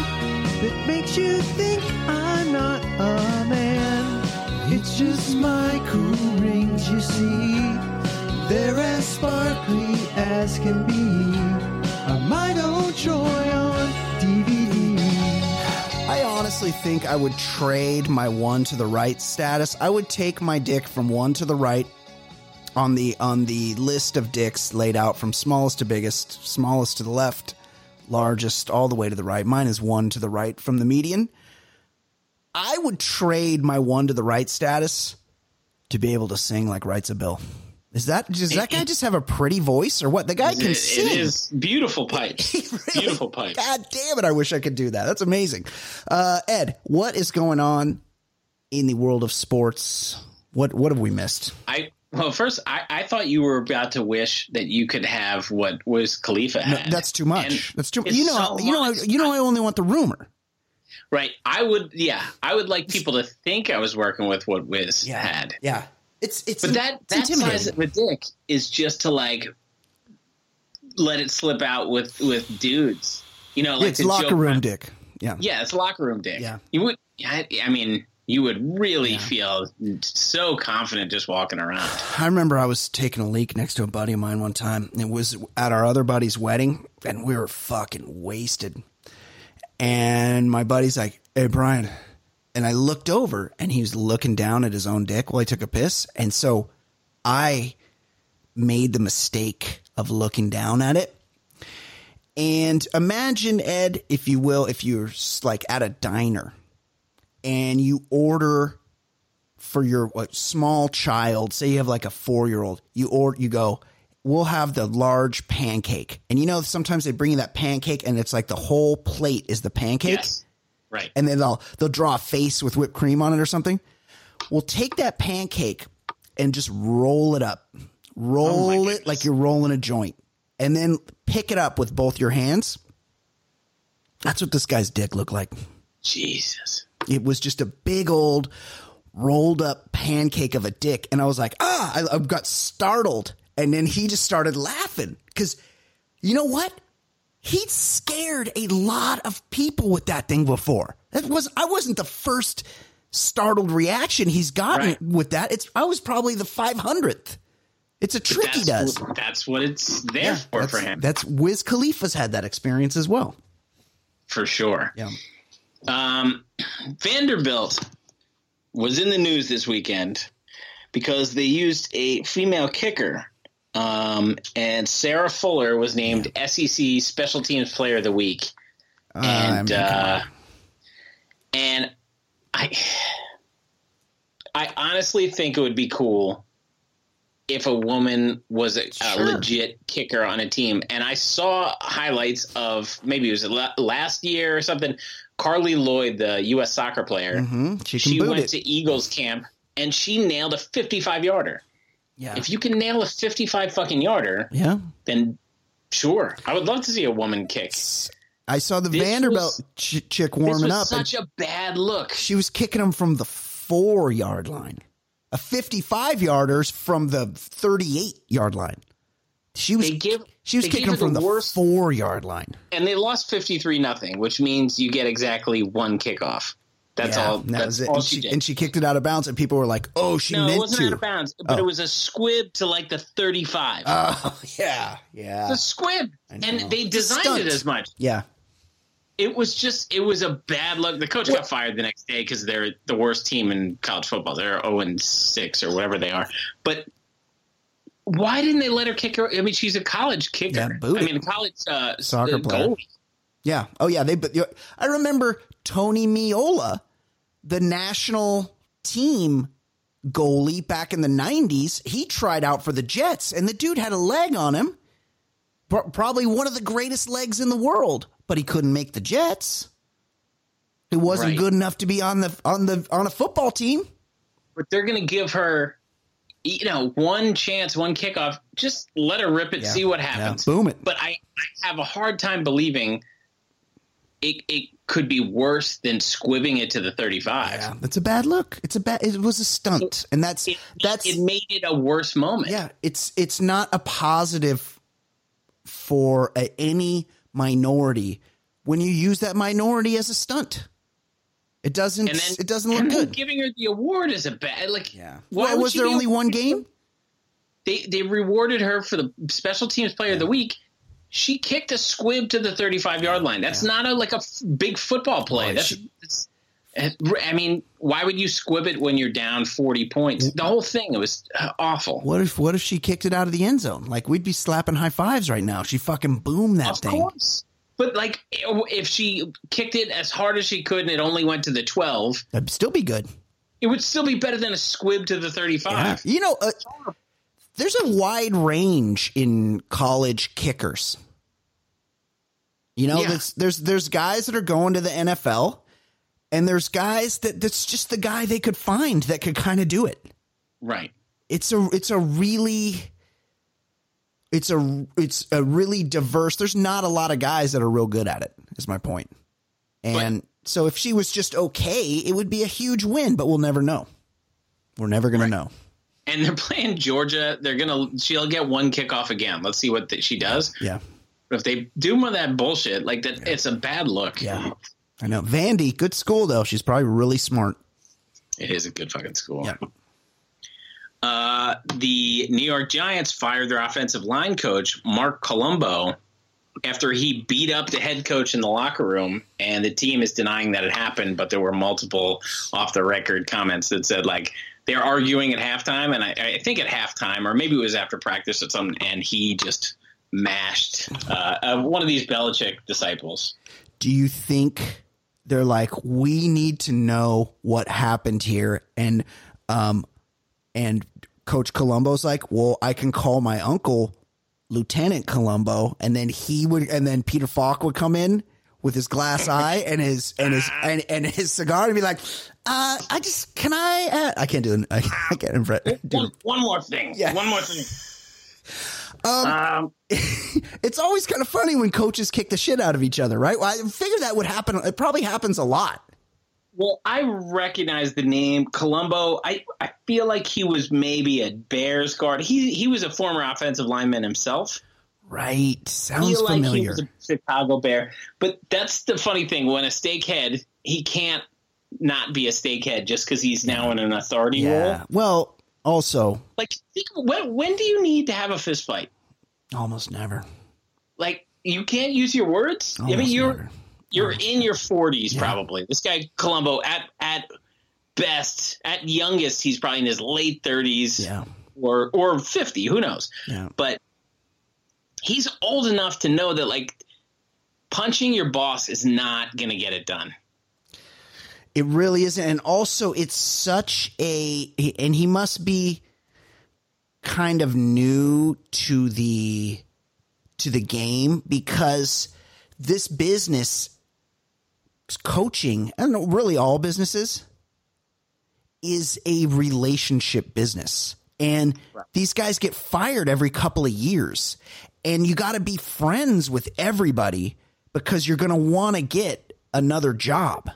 that makes you think I'm not a man, it's just my cool rings, you see. They're as sparkly as can be. Are my old Troy on DVD. I honestly think I would trade my one to the right status. I would take my dick from one to the right on the on the list of dicks laid out from smallest to biggest, smallest to the left, largest all the way to the right. Mine is one to the right from the median. I would trade my one to the right status to be able to sing like writes a bill. Is that does that guy just have a pretty voice or what? The guy can It- sing. it is beautiful pipes. (laughs) Really- Beautiful pipes. God damn it! I wish I could do that. That's amazing. Uh, Ed, what is going on in the world of sports? What what have we missed? I well, first I, I thought you were about to wish that you could have what Wiz Khalifa No, had. that's too much. And That's too. You know. so you know. Much. you know. I only want the rumor. right. I would. Yeah, I would like people to think I was working with what Wiz had. Yeah. It's it's. But that it's that size of a dick is just to like let it slip out with with dudes. You know, Yeah, it's locker room around. dick. Yeah. Yeah, it's locker room dick. Yeah. you would. I, I mean, you would really feel so confident just walking around. I remember I was taking a leak next to a buddy of mine one time. It was at our other buddy's wedding, and we were fucking wasted. And my buddy's like, "Hey, Brian," and I looked over, and he was looking down at his own dick while he took a piss, and so I made the mistake of looking down at it. And imagine Ed, if you will, if you're like at a diner and you order for your what, small child, say you have like a four year old, you or you go, we'll have the large pancake, and you know sometimes they bring you that pancake, and it's like the whole plate is the pancake, Yes, right. and then they'll they'll draw a face with whipped cream on it or something. We'll take that pancake and just roll it up, oh roll it like you're rolling a joint, and then pick it up with both your hands. That's what this guy's dick looked like. Jesus. It was just a big old rolled up pancake of a dick. And I was like, ah, I, I got startled. And then he just started laughing because you know what? He scared a lot of people with that thing before. That was I wasn't the first startled reaction he's gotten Right. with that. It's I was probably the 500th. It's a trick he does. that's what it's there Yeah, for for him, That's Wiz Khalifa's had that experience as well. for sure. Yeah. Um, Vanderbilt was in the news this weekend because they used a female kicker, um, and Sarah Fuller was named SEC Special Teams Player of the Week. Uh, I and mean, uh, and I, I honestly think it would be cool if a woman was a, a legit kicker on a team. And I saw highlights of maybe it was last year or something. Carli Lloyd, the U.S. soccer player, Mhm, she she went it. to Eagles camp and she nailed a 55 yarder. yeah. If you can nail a 55 fucking yarder, yeah. then sure, I would love to see a woman kick. I saw the This Vanderbilt was- ch- chick warming up. such a bad look. she was kicking them from the four yard line, a 55 yarders from the 38 yard line. She was give- she was kicking from the the worst- four yard line. and they lost 53 nothing which means you get exactly one kickoff that's Yeah, all that that's was it. all And she, she, did and she kicked it out of bounds, and people were like, "Oh, she no meant it wasn't to." out of bounds but Oh. it was a squib to like the 35 Oh (laughs) yeah, yeah, the squib and they designed stunt. it as much yeah. It was just it was a bad look the coach got fired the next day because they're the worst team in college football they're 0 and 6 or whatever they are but why didn't they let her kick her? I mean, she's a college kicker. Yeah, I mean, college uh, Soccer player. goalie. Yeah. Oh, yeah. They. But I remember Tony Meola, the national team goalie back in the '90s. He tried out for the Jets, and the dude had a leg on him probably one of the greatest legs in the world, but he couldn't make the Jets. He wasn't Right. good enough to be on the on the on a football team. but they're going to give her, you know, one chance, one kickoff. Just let her rip it, Yeah. see what Yeah. happens. Boom it. But I, I have a hard time believing it it could be worse than squibbing it to the 35. Yeah, that's a bad look. It's a bad. It was a stunt, and that's It, that's it made it a worse moment. yeah. It's it's not a positive for a, any minority when you use that minority as a stunt. It doesn't. Then it doesn't look good. Giving her the award is a bad like. Yeah. why Well, was there only one game? They they rewarded her for the special teams player of the week. She kicked a squib to the 35 yard line. That's not a like a f- big football play. That's, she- I mean, why would you squib it when you're down 40 points? The whole thing it was uh, awful. What if what if she kicked it out of the end zone? Like we'd be slapping high fives right now. She fucking boomed that Of thing. course. But like, if she kicked it as hard as she could and it only went to the 12, That'd still be good. it would still be better than a squib to the 35. You know, uh, there's a wide range in college kickers. You know, Yeah. there's, there's there's guys that are going to the NFL, and there's guys that that's just the guy they could find that could kind of do it. Right. It's a it's a really it's a it's a really diverse. There's not a lot of guys that are real good at it. Is my point. And so if she was just okay, it would be a huge win. But we'll never know. We're never gonna know. And they're playing Georgia. They're gonna. She'll get one kickoff again. Let's see what th- she does. Yeah. But if they do more of that bullshit, like that, it's a bad look. Yeah. I know. Vandy, good school though. She's probably really smart. It is a good fucking school. Yeah. Uh, the New York Giants fired their offensive line coach, Marc Colombo, after he beat up the head coach in the locker room. And the team is denying that it happened, but there were multiple off the record comments that said, like, they're arguing at halftime. And I, I think at halftime, or maybe it was after practice at some, and he just mashed uh, uh, one of these Belichick disciples. Do you think they're like, we need to know what happened here? And um and Coach Colombo's like, well, I can call my uncle, Lieutenant Columbo, and then he would and then Peter Falk would come in with his glass eye and his and his and, and his cigar and be like, uh, I just can I uh, I can't do it. I, (laughs) I can't impress. do One, one more thing. Yeah. One more thing. Um, (laughs) it's always kind of funny when coaches kick the shit out of each other, right? Well, I figure that would happen. It probably happens a lot. Well, I recognize the name Colombo. I, I feel like he was maybe a Bears guard. He he was a former offensive lineman himself. Right. Sounds like he familiar. was a Chicago Bear. But that's the funny thing. When a steakhead, he can't not be a steakhead just because he's now in an authority yeah. role. Well, also, Like, when when do you need to have a fist fight? almost never. Like, you can't use your words. I mean, you're never. You're in your 40s, Yeah. probably. This guy Colombo, at at best, at youngest, he's probably in his late 30s Yeah. or or 50. Who knows? Yeah. But he's old enough to know that like punching your boss is not going to get it done. It really isn't. And also, it's such a, and he must be kind of new to the, to the game because this business coaching, I don't know, really all businesses is a relationship business. And these guys get fired every couple of years. And you got to be friends with everybody because you're going to want to get another job.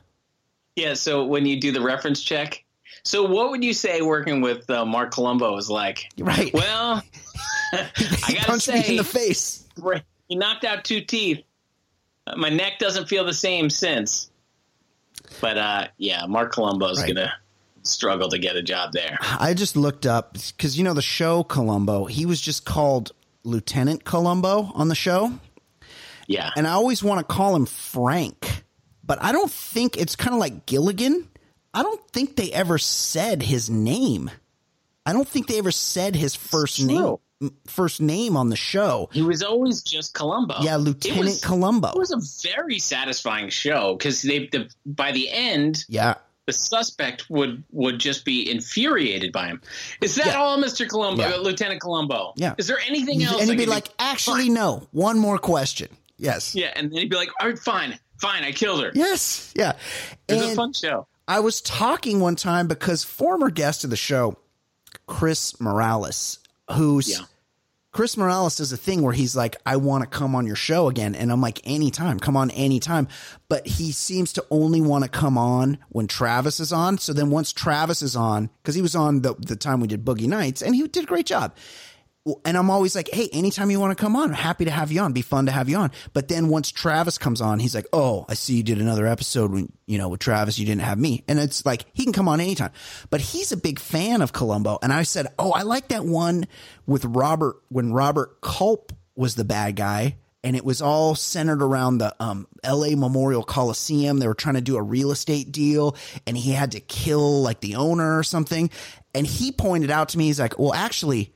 Yeah. So when you do the reference check, so what would you say working with uh, Marc Colombo is like? Right. Well, (laughs) I gotta punched say, me in the face. he knocked out two teeth. Uh, My neck doesn't feel the same since. But uh, yeah, Marc Colombo's Right. gonna struggle to get a job there. I just looked up because you know the show Columbo. He was just called Lieutenant Columbo on the show, Yeah, and I always want to call him Frank, but I don't think it's kind of like Gilligan. I don't think they ever said his name. I don't think they ever said his first True. name first name on the show. he was always just Columbo. Yeah, Lieutenant It Lieutenant was- Columbo. It was a very satisfying show because they the, by the end yeah, the suspect would would just be infuriated by him. Is that Yeah. all, Mister Columbo, Yeah. uh, Lieutenant Columbo? Yeah. Is there anything else? and he'd be can do? like, "Actually, no. One more question." Yes. yeah, and then he'd be like, "All right, fine, fine, I killed her." Yes. Yeah. It was a fun show. I was talking one time because former guest of the show, Chris Morales, who's Yeah. Chris Morales does a thing where he's like, I want to come on your show again. And I'm like, anytime, come on anytime. But he seems to only want to come on when Travis is on. So then once Travis is on, because he was on the, the time we did Boogie Nights and he did a great job. And I'm always like, hey, anytime you want to come on, I'm happy to have you on. Be fun to have you on. But then once Travis comes on, he's like, oh, I see you did another episode when, you know, with Travis, you didn't have me. And it's like, he can come on anytime. But he's a big fan of Columbo. And I said, oh, I like that one with Robert, when Robert Culp was the bad guy. And it was all centered around the um, LA Memorial Coliseum. They were trying to do a real estate deal and he had to kill like the owner or something. And he pointed out to me, he's like, well, actually,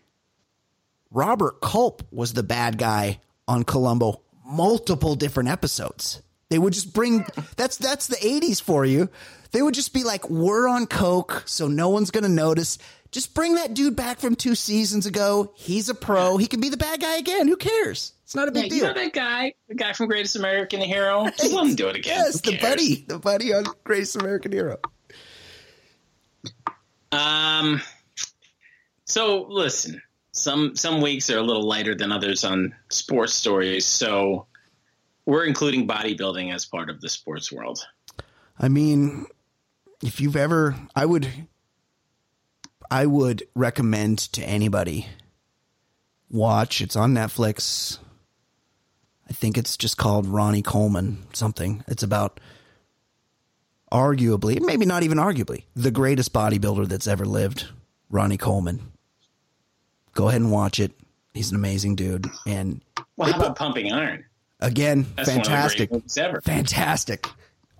Robert Culp was the bad guy on Columbo multiple different episodes. They would just bring that's that's the 80s for you. They would just be like, "We're on coke, so no one's going to notice. Just bring that dude back from 2 seasons ago. He's a pro. He can be the bad guy again. Who cares? It's not a Yeah, big you deal." know that guy, the guy from Greatest American Hero. Just let him do it again. Yes, the buddy, the buddy on Greatest American Hero. Um. So listen, some some weeks are a little lighter than others on sports stories. So we're including bodybuilding as part of the sports world. I mean, if you've ever, I would, I would recommend to anybody watch. It's on Netflix. I think it's just called Ronnie Coleman something. It's about arguably, maybe not even arguably, the greatest bodybuilder that's ever lived, Ronnie Coleman. Go ahead and watch it. He's an amazing dude. And Well, how about pumping iron? again, That's fantastic. one of the ever. Fantastic.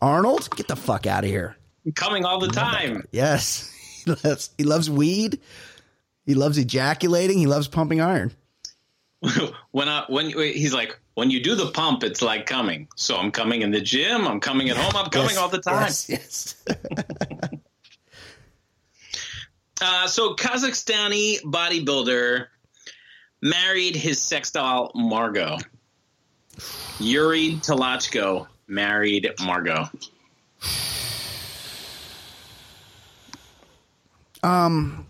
Arnold, get the fuck out of here. Coming all the time. Yes. (laughs) He loves, he loves weed. He loves ejaculating. He loves pumping iron. (laughs) when I when he's like when you do the pump, it's like coming. So I'm coming in the gym. I'm coming at home. I'm (laughs) coming Yes, all the time. Yes. yes. Uh, so Kazakhstani bodybuilder married his sex doll Margot. Yuri Tolochko married Margot. Um,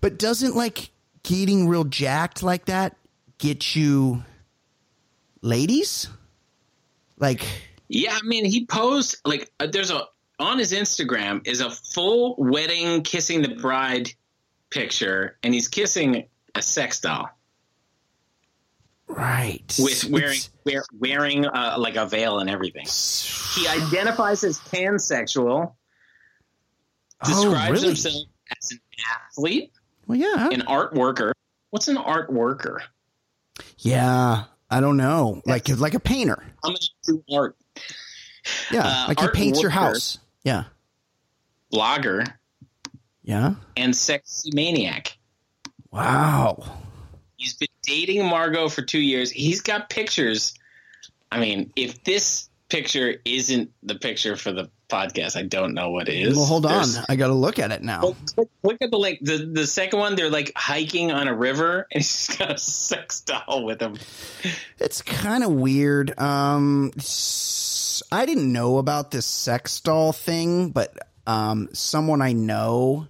but doesn't like getting real jacked like that get you ladies? Like, Yeah, I mean, he posed like uh, there's a on his Instagram is a full wedding kissing the bride picture, and he's kissing a sex doll right. with wearing wear, wearing uh, like a veil and everything. He identifies as pansexual. Describes Oh, really? himself as an athlete, Well, yeah. an art worker. What's an art worker? Yeah. I don't know. Like, like a painter. I'm gonna do art. Yeah. Uh, like he paints your house. Yeah. Blogger Yeah. and sexy maniac. Wow. He's been dating Margot for two years. He's got pictures. I mean, if this picture isn't the picture for the podcast, I don't know what is. Well, hold on. There's- I got to look at it now. Well, click, look at the link. The the second one, they're like hiking on a river, (laughs) and he's got a sex doll with him. It's kind of weird. Um, I didn't know about this sex doll thing, but um, someone I know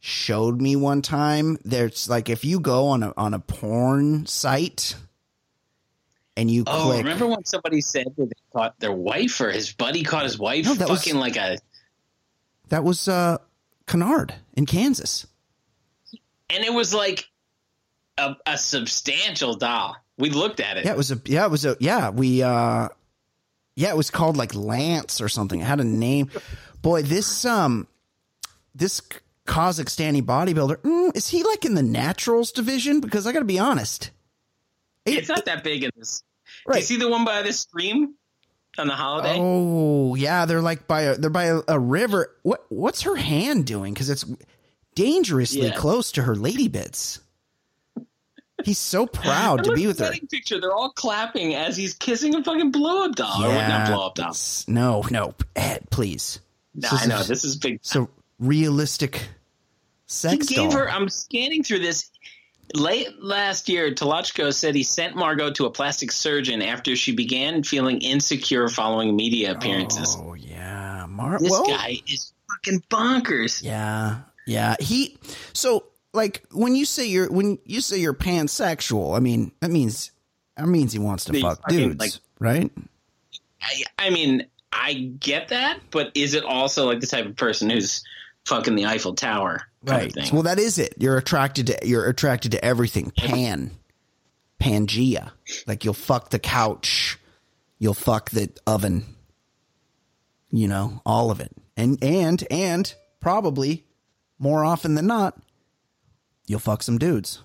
showed me one time. There's like if you go on a on a porn site and you Oh, click, remember when somebody said that they caught their wife or his buddy caught his wife No, that was- fucking like a, that was uh, Kennard in Kansas. and it was like a, a substantial doll. We looked at it. Yeah, it was a yeah, it was a yeah. We uh, yeah, it was called like Lance or something. It had a name. Boy, this um, this Kazakhstani bodybuilder mm, is he like in the naturals division? Because I got to be honest, It's not that big in this. Do you see the one by the stream on the holiday? Oh yeah, they're like by a they're by a, a river. What what's her hand doing? Because it's dangerously Yeah. close to her lady bits. He's so proud to be with her. Picture. They're all clapping as he's kissing a fucking blow up doll. Or not blow up doll. no, no, Ed, please. No, This I know this is big. So realistic He sex gave doll. her. I'm scanning through this. Late last year, Tolochko said he sent Margot to a plastic surgeon after she began feeling insecure following media appearances. Oh yeah, Mar- This well, guy is fucking bonkers. yeah, yeah. He so like when you say you're when you say you're pansexual, I mean that means that means he wants to He's fuck dudes, like- right? I, I mean, I get that, but is it also like the type of person who's fucking the Eiffel Tower Right. thing? Well, that is it. You're attracted to you're attracted to everything. Pan, Pangea. Like you'll fuck the couch, you'll fuck the oven. You know, all of it, and and and probably more often than not, you'll fuck some dudes.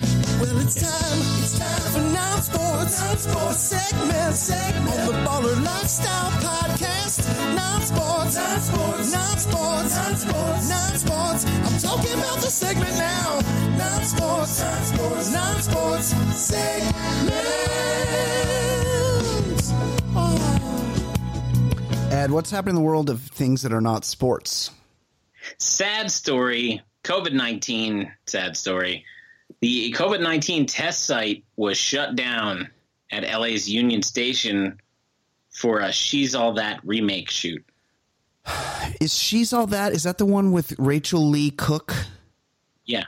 Well, it's time, it's time for non sports, non sports segment, segment on the Baller Lifestyle Podcast. Non sports, non sports, non sports, non sports, non sports. I'm talking about the segment now. Non sports, non sports, non sports segment. Oh. Ed, what's happening in the world of things that are not sports? sad story COVID 19, sad story. The COVID 19 test site was shut down at LA's Union Station for a She's All That remake shoot. (sighs) Is she's all that? Is that the one with Rachael Leigh Cook? Yeah.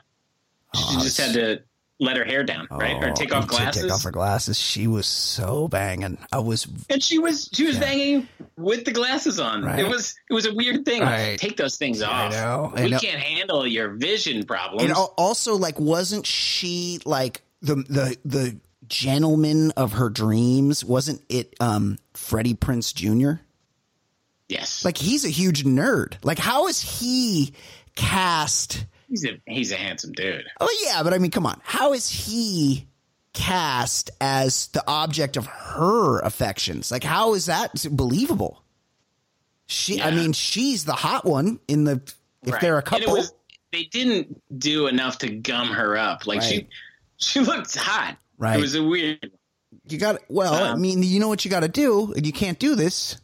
She oh, just had to let her hair down, right? or take off Oh, glasses. Take off her glasses. She was so banging. I was and she was she was banging with the glasses on. Right. It was it was a weird thing. Right. Take those things off. know, I we know. can't handle your vision problems. And also, like, wasn't she like the the the gentleman of her dreams? Wasn't it um Freddie Prinze Jr.? yes, Like, he's a huge nerd. Like, how is he cast? He's a he's a handsome dude. Oh yeah, but I mean, come on. How is he cast as the object of her affections? Like, how is that believable? She, I mean, she's the hot one in the. If Right. they're a couple, was- they didn't do enough to gum her up. Like Right. she she looked hot. Right. It was a weird. You got well. I Um, mean, you know what you got to do, and you can't do this.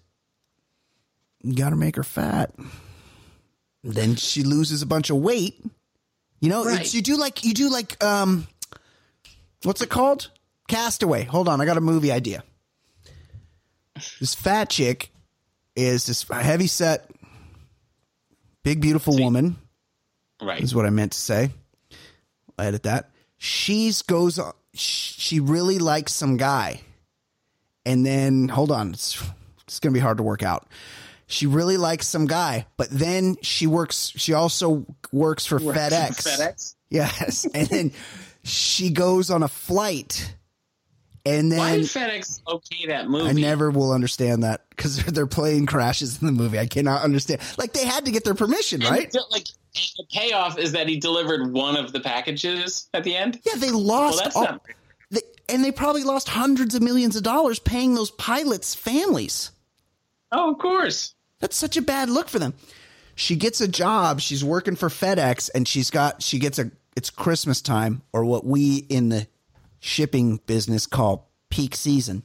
You got to make her fat. Then she loses a bunch of weight. You know, Right. it's, you do like you do like um, what's it called? Castaway. Hold on, I got a movie idea. This fat chick is this heavy set, big beautiful woman Right. is what I meant to say. I edit that. She's goes. on. She really likes some guy, and then hold on, it's it's gonna be hard to work out. She really likes some guy, but then she works. She also works for FedEx. FedEx. Yes, (laughs) and then she goes on a flight, and Why then did FedEx okay that movie? I never will understand that because (laughs) their plane crashes in the movie. I cannot understand. Like they had to get their permission, And right? Like the payoff is that he delivered one of the packages at the end. Yeah, they Well, lost that's all, not. they, and they probably lost hundreds of millions of dollars paying those pilots' families. Oh, of course. That's such a bad look for them. She gets a job. She's working for FedEx, and she's got she gets a it's Christmas time or what we in the shipping business call peak season,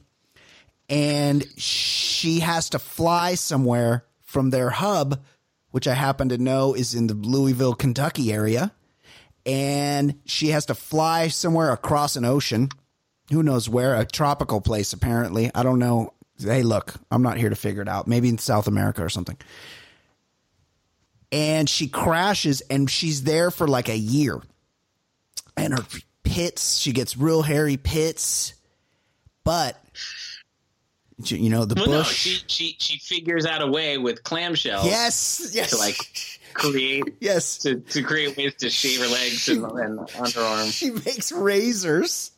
and she has to fly somewhere from their hub, which I happen to know is in the Louisville, Kentucky area, and she has to fly somewhere across an ocean. Who knows where? A tropical place, apparently. I don't know. Hey, look, I'm not here to figure it out. Maybe in South America or something. And she crashes and she's there for like a year. And her pits, she gets real hairy pits. But, you know, the Well, no, bush. she she she figures out a way with clamshells yes, yes. to like create yes. to, to create ways to shave her legs and, and underarms. She makes razors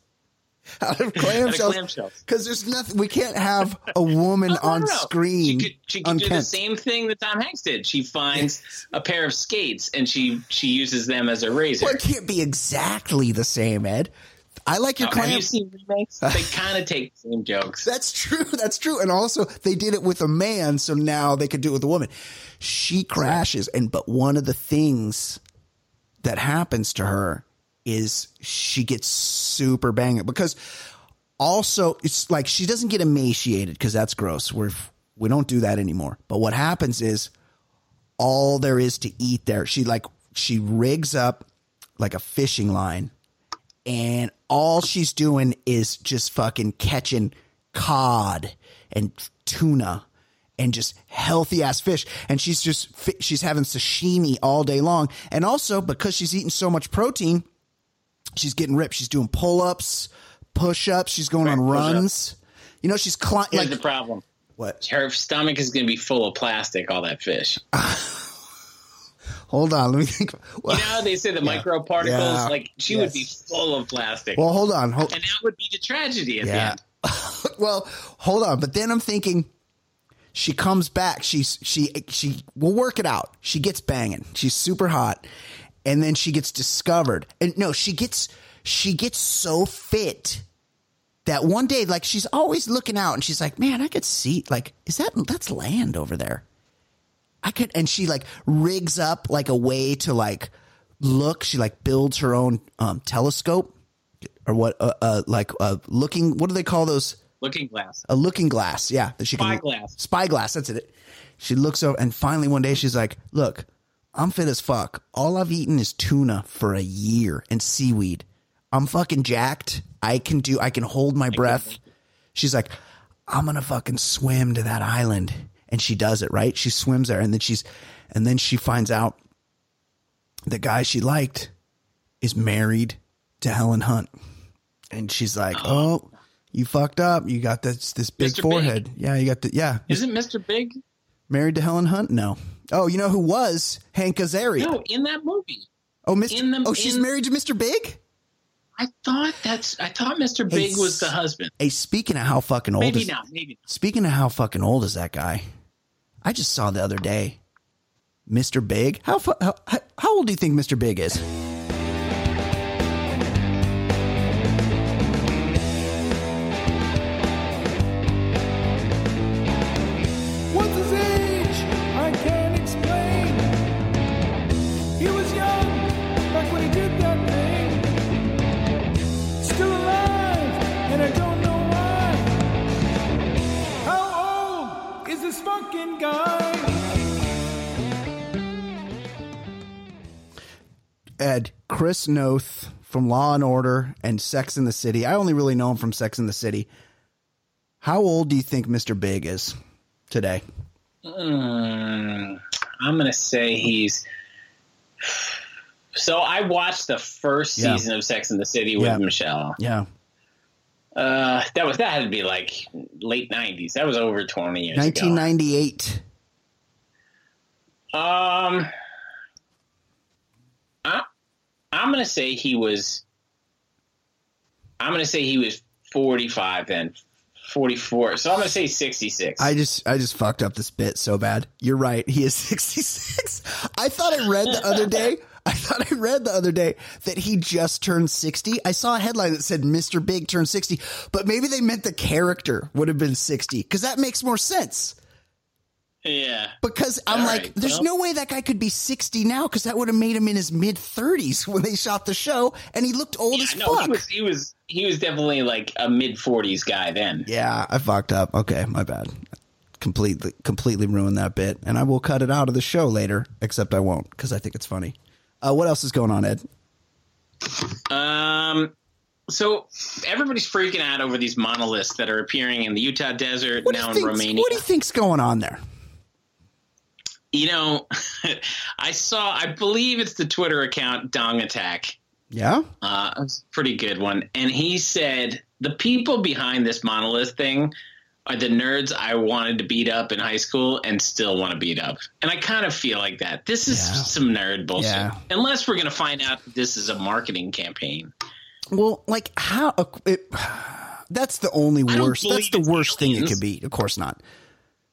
(laughs) out of clamshells. Because there's nothing, we can't have a woman (laughs) No, no, on no. screen. She could, she could do the same thing that Tom Hanks did. She finds a pair of skates and she she uses them as a razor. Well, it can't be exactly the same, Ed. I like your have clam. you seen remakes? They (laughs) kind of take the same jokes. That's true. That's true. And also, they did it with a man, so now they could do it with a woman. She crashes, and but one of the things that happens to her is she gets super banging because also it's like she doesn't get emaciated because that's gross. We're we don't do that anymore. But what happens is all there is to eat there. She like she rigs up like a fishing line and all she's doing is just fucking catching cod and tuna and just healthy ass fish. And she's just, she's having sashimi all day long. And also because she's eating so much protein, she's getting ripped. She's doing pull ups, push ups. She's going on push-ups. runs. You know, she's Here's like, the problem. what? Her stomach is going to be full of plastic. All that fish. (laughs) Hold on. Let me think. Well, You know they say the microparticles? Yeah. Like she Yes. would be full of plastic, well hold on. Hold, and that would be the tragedy at Yeah. the end. (laughs) well, hold on. But then I'm thinking, she comes back. She's she she will work it out. She gets banging. She's super hot, and then she gets discovered. And no, she gets she gets so fit that one day, like she's always looking out, and she's like, "Man, I could see. Like, is that that's land over there? I could." And she like rigs up like a way to like look. She like builds her own um, telescope or what? Uh, uh, like uh, looking. What do they call those? Looking glass. a looking glass. Yeah, that she can Spyglass. Spyglass. That's it. She looks over, and finally one day she's like, "Look, I'm fit as fuck. All I've eaten is tuna for a year and seaweed. I'm fucking jacked. I can do. I can hold my breath." She's like, "I'm gonna fucking swim to that island," and she does it. Right? She swims there, and then she's, and then she finds out the guy she liked is married to Helen Hunt, and she's like, (gasps) "Oh." You fucked up. You got this this big Mr. Big. forehead. Yeah, you got the yeah. Isn't Mr. Big? Married to Helen Hunt? No. Oh, you know who was Hank Azaria? No, in that movie. oh, Mr. in the- oh, she's in- married to Mr. Big. I thought that's. I thought Mr. Hey, Big was the husband. Hey, speaking of how fucking old Maybe is not. Maybe. Not. speaking of how fucking old is that guy? I just saw the other day, Mr. Big. How how, how how old do you think Mr. Big is? Chris Noth from Law and Order and Sex in the City. I only really know him from Sex in the City. How old do you think Mr. Big is today? Mm, I'm gonna say he's. So I watched the first Yeah. season of Sex in the City with Yeah. Michelle. Yeah, Uh, that was that had to be like late '90s. That was over 20 years ago. 1998. Um, I, I'm gonna say he was. I'm gonna say he was 45 then, 44. So I'm gonna say 66. I just I just fucked up this bit so bad. You're right. He is (laughs) 66. I thought I read the other day. I thought I read the other day that he just turned 60. I saw a headline that said Mr. Big turned 60, but maybe they meant the character would have been 60 cuz that makes more sense. Yeah. Because I'm All like right, there's well. no way that guy could be 60 now cuz that would have made him in his mid 30s when they shot the show and he looked old as no, fuck. he was he was he was definitely like a mid 40s guy then. Yeah, I fucked up. Okay, my bad. Completely, completely ruined that bit, and I will cut it out of the show later. Except I won't because I think it's funny. Uh, what else is going on, Ed? Um, so everybody's freaking out over these monoliths that are appearing in the Utah desert What now in? Romania. What do you think's going on there? You know, (laughs) I saw. I believe it's the Twitter account Dong Attack. Yeah, Uh, it's a pretty good one, and he said the people behind this monolith thing are the nerds I wanted to beat up in high school and still want to beat up. And I kind of feel like that. This is Yeah. some nerd bullshit. Yeah. Unless we're going to find out that this is a marketing campaign. Well, like how? It, (sighs) that's the only worst. That's the it's worst thing it could be. Of course not.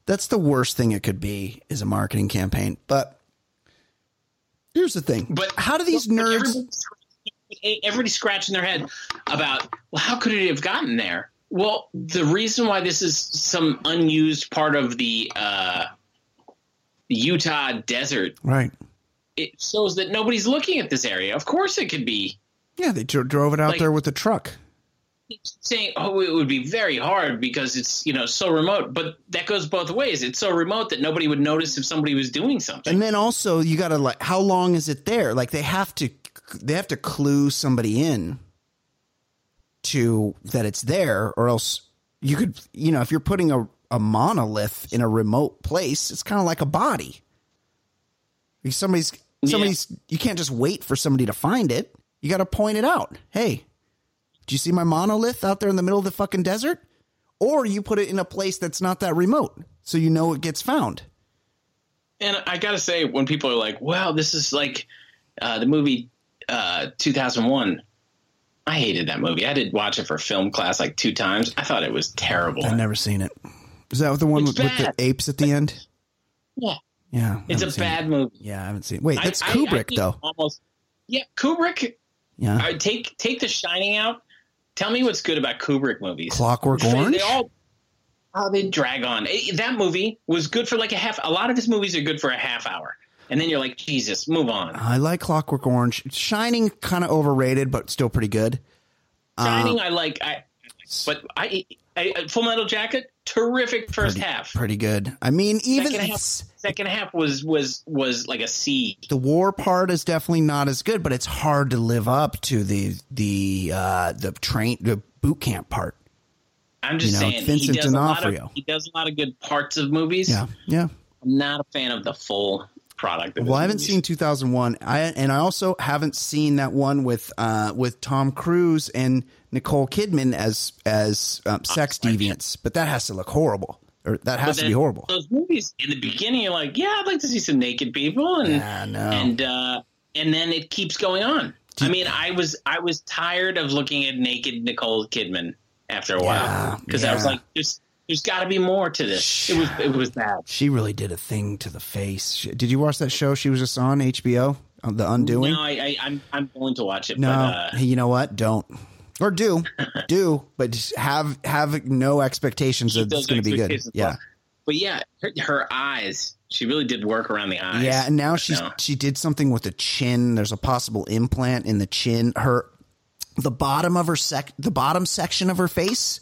That's the worst thing it could be is a marketing campaign. But here's the thing. But how do these nerds? Everybody's, everybody's scratching their head about well, how could it have gotten there? Well, the reason why this is some unused part of the uh, Utah desert, Right. it shows that nobody's looking at this area. Of course, it could be Yeah, they drove it out Like- there with the truck. Saying, "Oh, it would be very hard because it's you know so remote." But that goes both ways. It's so remote that nobody would notice if somebody was doing something. And then also you got to like how long is it there? Like they have to they have to clue somebody in to that it's there or else you could you know if you're putting a a monolith in a remote place. It's kind of like a body. If Somebody's somebody's you can't just wait for somebody to find it. You got to point it out. Hey, do you see my monolith out there in the middle of the fucking desert? Or you put it in a place that's not that remote, so you know it gets found. And I gotta say, when people are like, "Wow, this is like uh, the movie uh, 2001," I hated that movie. I did watch it for film class like two times. I thought it was terrible. I've never seen it. Is that the one with, with the apes at the end? Yeah, Yeah, I it's a seen it. bad movie. Yeah, I haven't seen. it. Wait, I- that's I- I Kubrick think though. Almost. Yeah, Kubrick. Yeah, I take take The Shining out. Tell me what's good about Kubrick movies. Clockwork They- Orange. They all. Oh, they drag on. Eh, That movie was good for like a half. A lot of his movies are good for a half hour, and then you're like, Jesus, move on. I like Clockwork Orange. Shining kind of overrated, but still pretty good. Shining, I like. I, but I, I, Full Metal Jacket, terrific first half. Pretty good. I mean, even second half, second half was was was like a C. the war part is definitely not as good, but it's hard to live up to the the uh, the train the boot camp part. I'm just You know, saying, Vincent he does a lot D'Onofrio. of he does a lot of good parts of movies. Yeah, yeah. I'm not a fan of the full product. Of Well, I haven't movies. seen 2001. I and I also haven't seen that one with uh, with Tom Cruise and Nicole Kidman as as um, sex deviants, but that has to look horrible, or that has to be horrible. Those movies in the beginning, you're like, yeah, I'd like to see some naked people, and Yeah, no. and uh, and then it keeps going on. I mean, I was I was tired of looking at naked Nicole Kidman after a Yeah, while because I was like, there's there's got to be more to this. It was it was bad. She really did a thing to the face. Did you watch that show she was just on HBO, on The Undoing? No, I, I I'm I'm going to watch it. No, but, uh, you know what? Don't or do do, but just have have no expectations that keep it's going to be good. Yeah, but yeah, her, her eyes. She really did work around the eyes. yeah. And now she's she did something with the chin. There's a possible implant in the chin. Her the bottom of her sec the bottom section of her face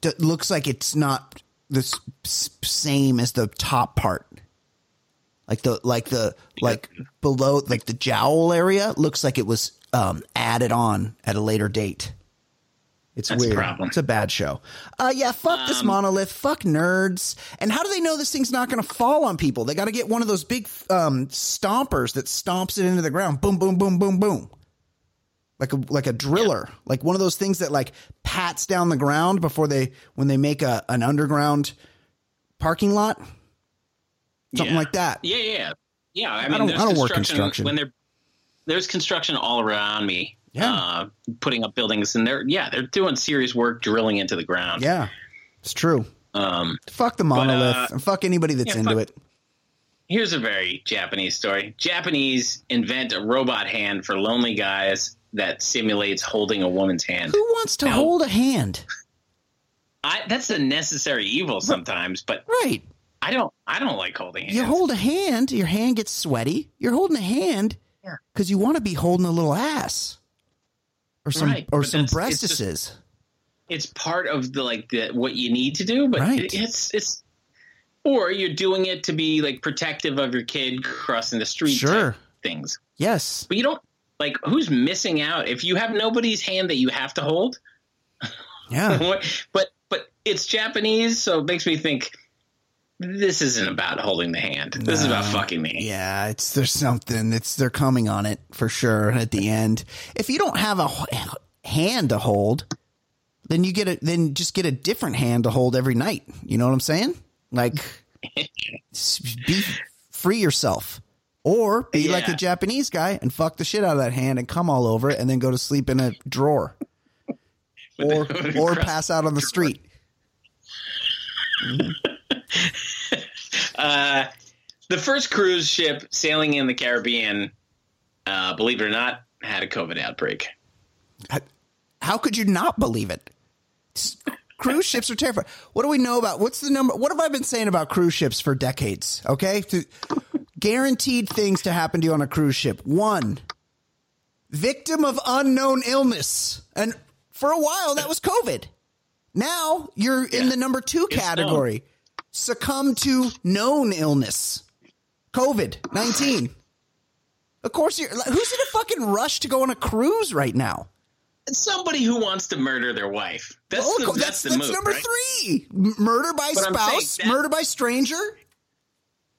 d- looks like it's not the s- same as the top part. Like the like the like below like the jowl area looks like it was um, added on at a later date. It's That's a weird. problem. It's a bad show. Uh, yeah, fuck this monolith. Fuck nerds. And how do they know this thing's not going to fall on people? They got to get one of those big um, stompers that stomps it into the ground. Boom, boom, boom, boom, boom. Like a like a driller, like one of those things that like pats down the ground before they when they make a an underground parking lot, something Yeah. like that. Yeah, yeah, yeah. I mean, don't- there's I don't work construction. when they're there's construction all around me. Yeah. uh, putting up buildings, and they're yeah, they're doing serious work drilling into the ground. Yeah, it's true. Um, Fuck the monolith uh, and fuck anybody that's yeah, into fuck- it. here's a very Japanese story. Japanese invent a robot hand for lonely guys that simulates holding a woman's hand. Who wants to Now- hold a hand? I, that's a necessary evil sometimes, but Right. I don't. I don't like holding hands. You hold a hand, your hand gets sweaty. You're holding a hand. Because you want to be holding a little ass or some Right, or but some that's- it's just- it's part of the like the what you need to do, but Right. it- it's it's or you're doing it to be like protective of your kid crossing the street. Sure. things, yes. but you don't like who's missing out if you have nobody's hand that you have to hold. Yeah. (laughs) But but it's Japanese, so it makes me think this isn't about holding the hand. This is about fucking me. Yeah, it's there's something. It's they're coming on it for sure at the end. If you don't have a hand to hold, then you get a then just get a different hand to hold every night. You know what I'm saying? Like (laughs) be free yourself. Or be like the Japanese guy and fuck the shit out of that hand and come all over it and then go to sleep in a drawer. (laughs) Or (laughs) or pass out on the street. (laughs) Uh, the first cruise ship sailing in the Caribbean, uh, believe it or not, had a COVID outbreak. How could you not believe it? Cruise (laughs) ships are terrifying. What do we know about what's the number? What have I been saying about cruise ships for decades? Okay, guaranteed things to happen to you on a cruise ship. One, victim of unknown illness, and for a while that was COVID. Now you're in the number two It's category. Succumb to known illness, COVID nineteen. Of course, you're. Who's in a fucking rush to go on a cruise right now? somebody who wants to murder their wife. That's Oh, the, that's, that's, the that's move, number right? three. Murder by But spouse, that- murder by stranger.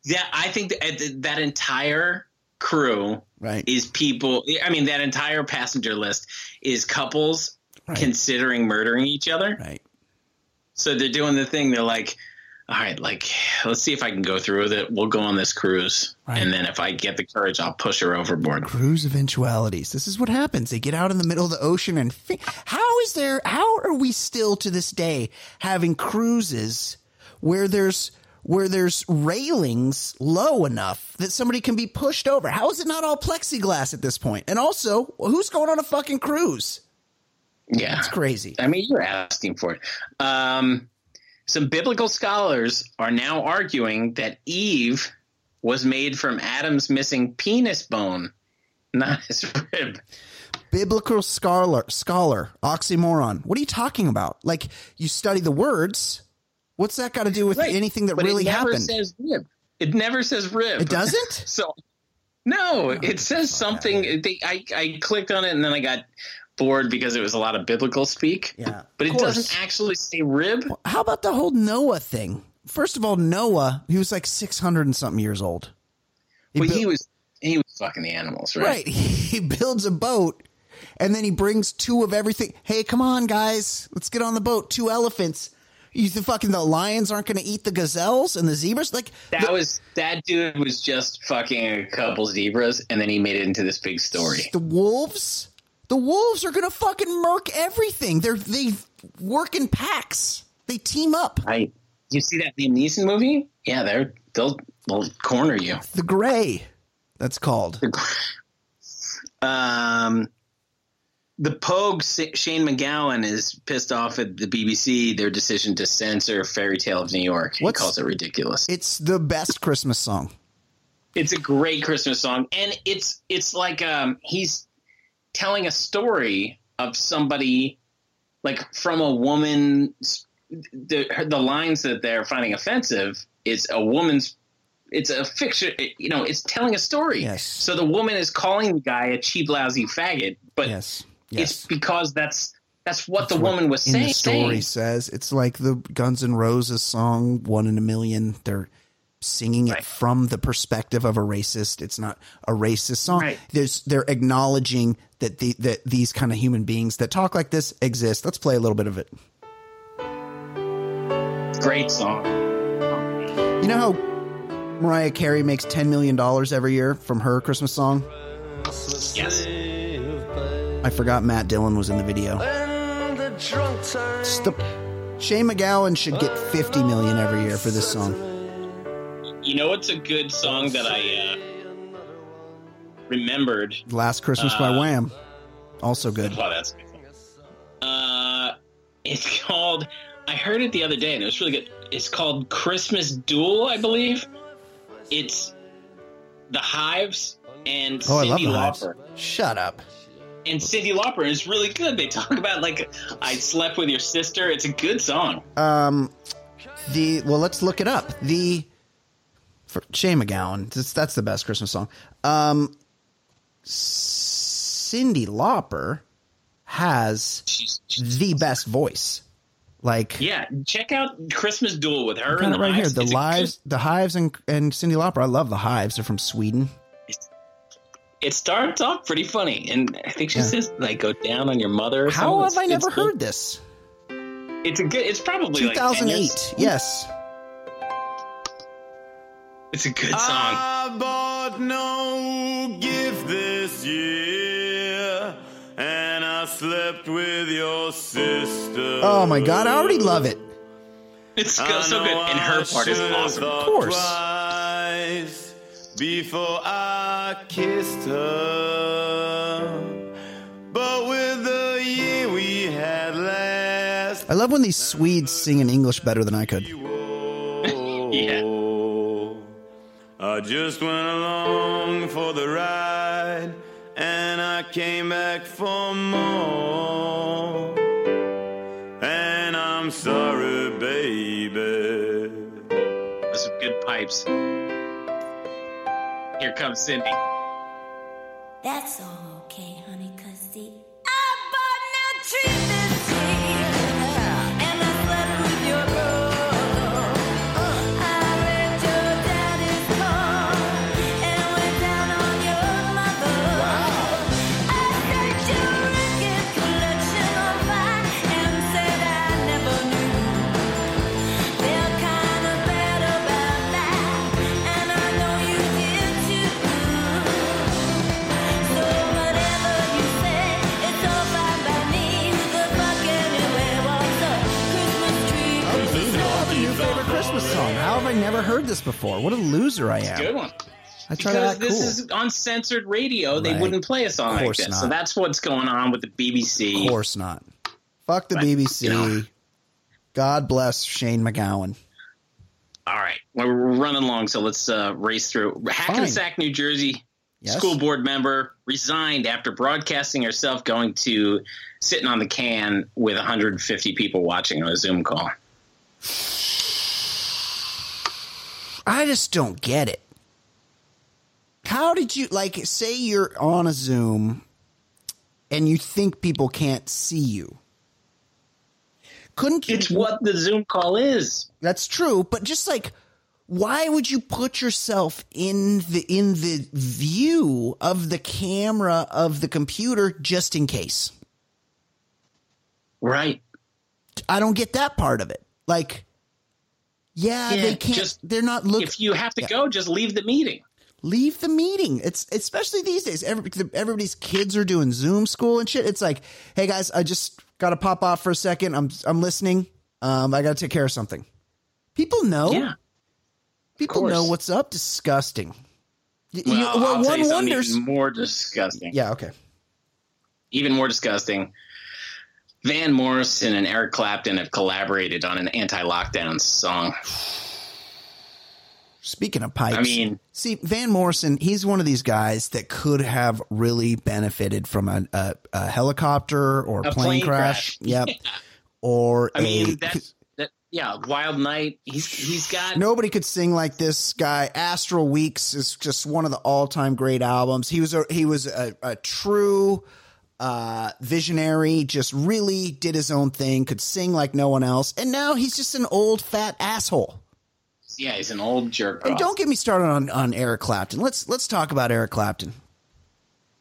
Yeah, I think that uh, that entire crew Right. is people. I mean, that entire passenger list is couples Right. considering murdering each other. Right. So they're doing the thing. They're like, all right, like, let's see if I can go through with it. We'll go on this cruise. Right. And then if I get the courage, I'll push her overboard. Cruise eventualities. This is what happens. They get out in the middle of the ocean and fi- how is there, how are we still to this day having cruises where there's, where there's railings low enough that somebody can be pushed over? How is it not all plexiglass at this point? And also, who's going on a fucking cruise? Yeah. It's crazy. I mean, you're asking for it. Um, some biblical scholars are now arguing that Eve was made from Adam's missing penis bone, not his rib. biblical scholar scholar oxymoron what are you talking about like you study the words what's that got to do with Right. anything that But really it never happened says rib. It never says rib. it doesn't (laughs) So no, it oh, says something. They, I I clicked on it and then I got bored because it was a lot of biblical speak. Yeah, but it course. doesn't actually say rib. how about the whole noah thing first of all noah he was like 600 and something years old But built- he was he was fucking the animals, right? right (laughs) he builds a boat and then he brings two of everything hey come on guys let's get on the boat two elephants you think fucking the lions aren't going to eat the gazelles and the zebras like That the- was that dude was just fucking a couple zebras, and then he made it into this big story. The wolves, the wolves are gonna fucking murk everything. They're they work in packs. They team up. Right? You see that Liam Neeson movie? Yeah, they're they'll they'll corner you. The gray, that's called. Um, the Pogue Shane MacGowan is pissed off at the BBC their decision to censor Fairy Tale of New York. He What's- calls it ridiculous. It's the best Christmas song. It's a great Christmas song, and it's it's like um, he's telling a story of somebody like from a woman the the lines that they're finding offensive is a woman's it's a fiction you know it's telling a story Yes. so the woman is calling the guy a cheap lousy faggot but Yes, it's because that's that's what the woman was In saying the story says it's like the Guns N' Roses song "One in a Million. They're singing it Right. from the perspective of a racist. It's not a racist song. Right. There's they're acknowledging that the that these kind of human beings that talk like this exist. Let's play a little bit of it. great song You know how Mariah Carey makes ten million dollars every year from her Christmas song? yes I forgot Matt Dillon was in the video. The- Shane MacGowan should get fifty million every year for this song. You know it's a good song that i uh, remembered Last Christmas by Uh, Wham, also good. Wow, that's good. Uh, it's called. I heard it the other day, and it was really good. It's called Christmas Duel, I believe. It's the Hives and Oh, I love Cyndi. Lauper. Shut up. And Cyndi Lauper is really good. They talk about like I slept with your sister. It's a good song. Um, the well, let's look it up. The for Shane MacGowan. That's, that's the best Christmas song. Um, Cyndi Lauper has the best voice. Like yeah, check out Christmas Duel with her got and it the right here. Hives. The It's a lives, the Hives, and and Cyndi Lauper. I love the Hives. They're from Sweden. it starts off pretty funny, and I think she Yeah. says like go down on your mother. Or How have something. I never it's heard this? It's a good. It's probably 2008. years. yes. It's a good song. I bought no gift this year, and I slept with your sister. Oh my god, I already love it. it's go, so good, and her part is awesome. Of course. Twice before I kissed her, but with the year we had last. I love when these Swedes sing in English better than I could. (laughs) Yeah. I just went along for the ride and I came back for more. And I'm sorry, baby. There's some good pipes. Here comes Cyndi. That's all okay, honey, cause see, I bought no favorite never heard this before? What a loser I am. Good one. I try to Because act this cool. is uncensored radio. They Right. wouldn't play a song like this. not. So that's what's going on with the BBC. Of course not. Fuck the But, BBC. you know. God bless Shane MacGowan. All right. Well, we're running long, so let's uh, race through. Hackensack, New Jersey, Yes. school board member resigned after broadcasting herself going to sitting on the can with 150 people watching on a Zoom call. I just don't get it. How did you like say you're on a Zoom and you think people can't see you? Couldn't you It's what the Zoom call is. That's true, but just like why would you put yourself in the in the view of the camera of the computer just in case? Right. I don't get that part of it. Like yeah, Yeah, they can't just- they're not looking If you have to go, just leave the meeting. leave the meeting. It's especially these days. Every, everybody's kids are doing Zoom school and shit. It's like, hey guys, I just got to pop off for a second. I'm I'm listening. Um, I got to take care of something. People know. Yeah. People know what's up. Disgusting. Well, you- well, tell one wonders. even more disgusting. Yeah. Okay. Even more disgusting. Van Morrison and Eric Clapton have collaborated on an anti-lockdown song. Speaking of pipes, I mean- see Van Morrison. He's one of these guys that could have really benefited from a, a, a helicopter or A plane, plane crash. crash. (laughs) Yep. Or I a, mean, that's that. Yeah, Wild Night. He's he's got Nobody could sing like this guy. Astral Weeks is just one of the all-time great albums. He was a he was a, a true uh, visionary. Just really did his own thing. Could sing like no one else. And now he's just an old fat asshole. yeah, he's an old jerk. And off. don't get me started on on Eric Clapton. Let's let's talk about Eric Clapton.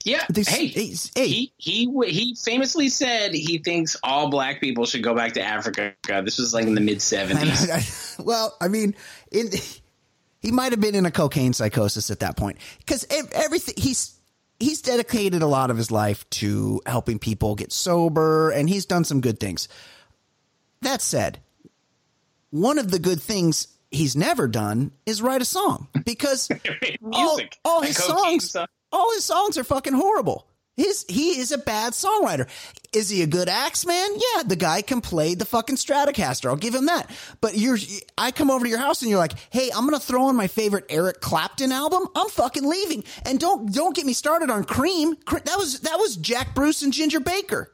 Yeah. This- hey, he's- hey. he he he famously said he thinks all black people should go back to Africa. This was like in the mid seventies. (laughs) well, I mean, in, (laughs) he might have been in a cocaine psychosis at that point because everything he's he's dedicated a lot of his life to helping people get sober, and he's done some good things. That said, one of the good things he's never done is write a song because all, (laughs) Music. all his songs, all his songs are fucking horrible. His he is a bad songwriter. Is he a good axe man? Yeah, the guy can play the fucking Stratocaster. I'll give him that. But you're I come over to your house and you're like, "Hey, I'm going to throw on my favorite Eric Clapton album. I'm fucking leaving." And don't don't get me started on Cream. That was that was Jack Bruce and Ginger Baker.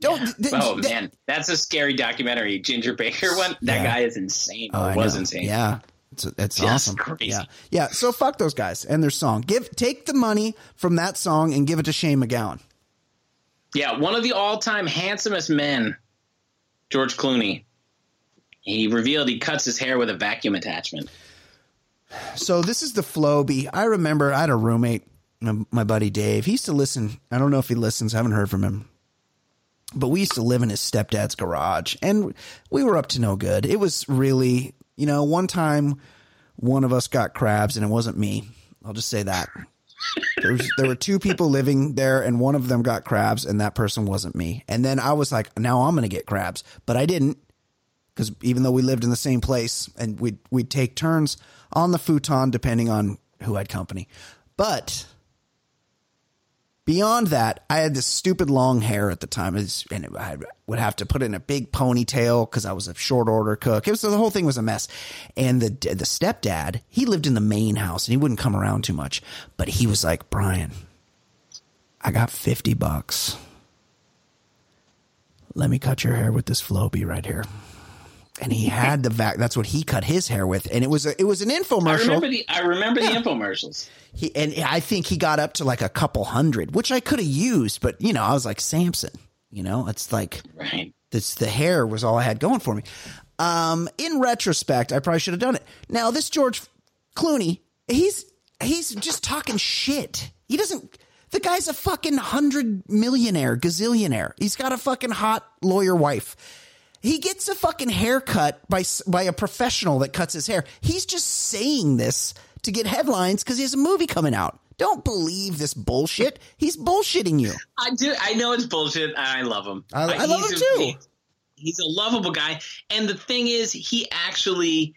Don't th- Oh th- man, that's a scary documentary. Ginger Baker one. That Yeah. guy is insane. Oh, was insane. Yeah. It's, it's Just awesome. crazy. Yeah. Yeah. So fuck those guys and their song. Give take the money from that song and give it to Shane MacGowan. Yeah, one of the all-time handsomest men, George Clooney. He revealed he cuts his hair with a vacuum attachment. So this is the Flowbee. I remember I had a roommate, my, my buddy Dave. He used to listen. I don't know if he listens. I haven't heard from him. But we used to live in his stepdad's garage and we were up to no good. It was really, you know, one time one of us got crabs and it wasn't me. I'll just say that. There, was, there were two people living there and one of them got crabs and that person wasn't me. And then I was like, now I'm going to get crabs, but I didn't because even though we lived in the same place and we'd, we'd take turns on the futon depending on who had company. But beyond that, I had this stupid long hair at the time, and I would have to put it in a big ponytail because I was a short order cook. It was the whole thing was a mess. And the the stepdad, he lived in the main house and he wouldn't come around too much, but he was like, Brian, I got fifty bucks. Let me cut your hair with this Flowbee right here. And he had the vac. That's what he cut his hair with, and it was a, it was an I infomercial. remember the I remember Yeah. the infomercials. He, and I think he got up to like a couple hundred, which I could have used, but you know, I was like Samson. You know, it's like Right. this. The hair was all I had going for me. Um, in retrospect, I probably should have done it. Now, this George Clooney, he's he's just talking shit. He doesn't. The guy's a fucking hundred millionaire, gazillionaire. He's got a fucking hot lawyer wife. He gets a fucking haircut by by a professional that cuts his hair. He's just saying this to get headlines because he has a movie coming out. Don't believe this bullshit. He's bullshitting you. I do. I know it's bullshit. I love him. I- I love him too. he- he's a lovable guy. And the thing is, he actually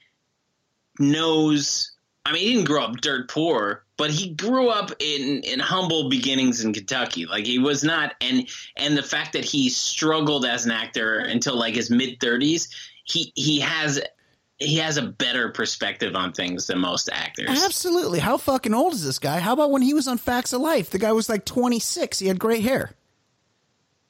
knows. I mean, he didn't grow up dirt poor, but he grew up in in humble beginnings in Kentucky. Like he was not, and and the fact that he struggled as an actor until like his mid thirties, he he has he has a better perspective on things than most actors. Absolutely. How fucking old is this guy? How about when he was on Facts of Life? The guy was like 26. He had gray hair.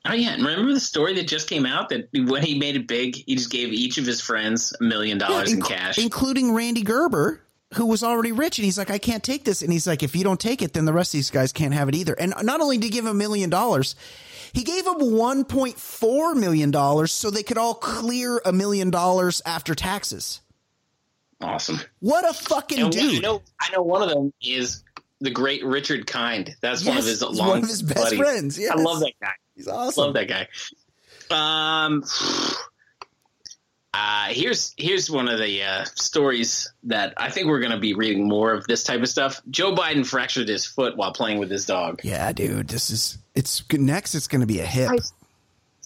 Oh yeah, and remember the story that just came out that when he made it big, he just gave each of his friends a million dollars in cash. including Rande Gerber, who was already rich. And he's like, I can't take this. And he's like, if you don't take it, then the rest of these guys can't have it either. And not only did he give him a million dollars, he gave him $1.4 million so they could all clear a million dollars after taxes. awesome. What a fucking And dude. I know, I know one of them is the great Richard Kind. That's one of his long one of his best buddies. friends, yes. I love that guy. He's awesome. Love that guy. Um, uh, here's here's one of the uh, stories that I think we're going to be reading more of this type of stuff. Joe Biden fractured his foot while playing with his dog. Yeah, dude. This is, it's next, it's going to be a hip.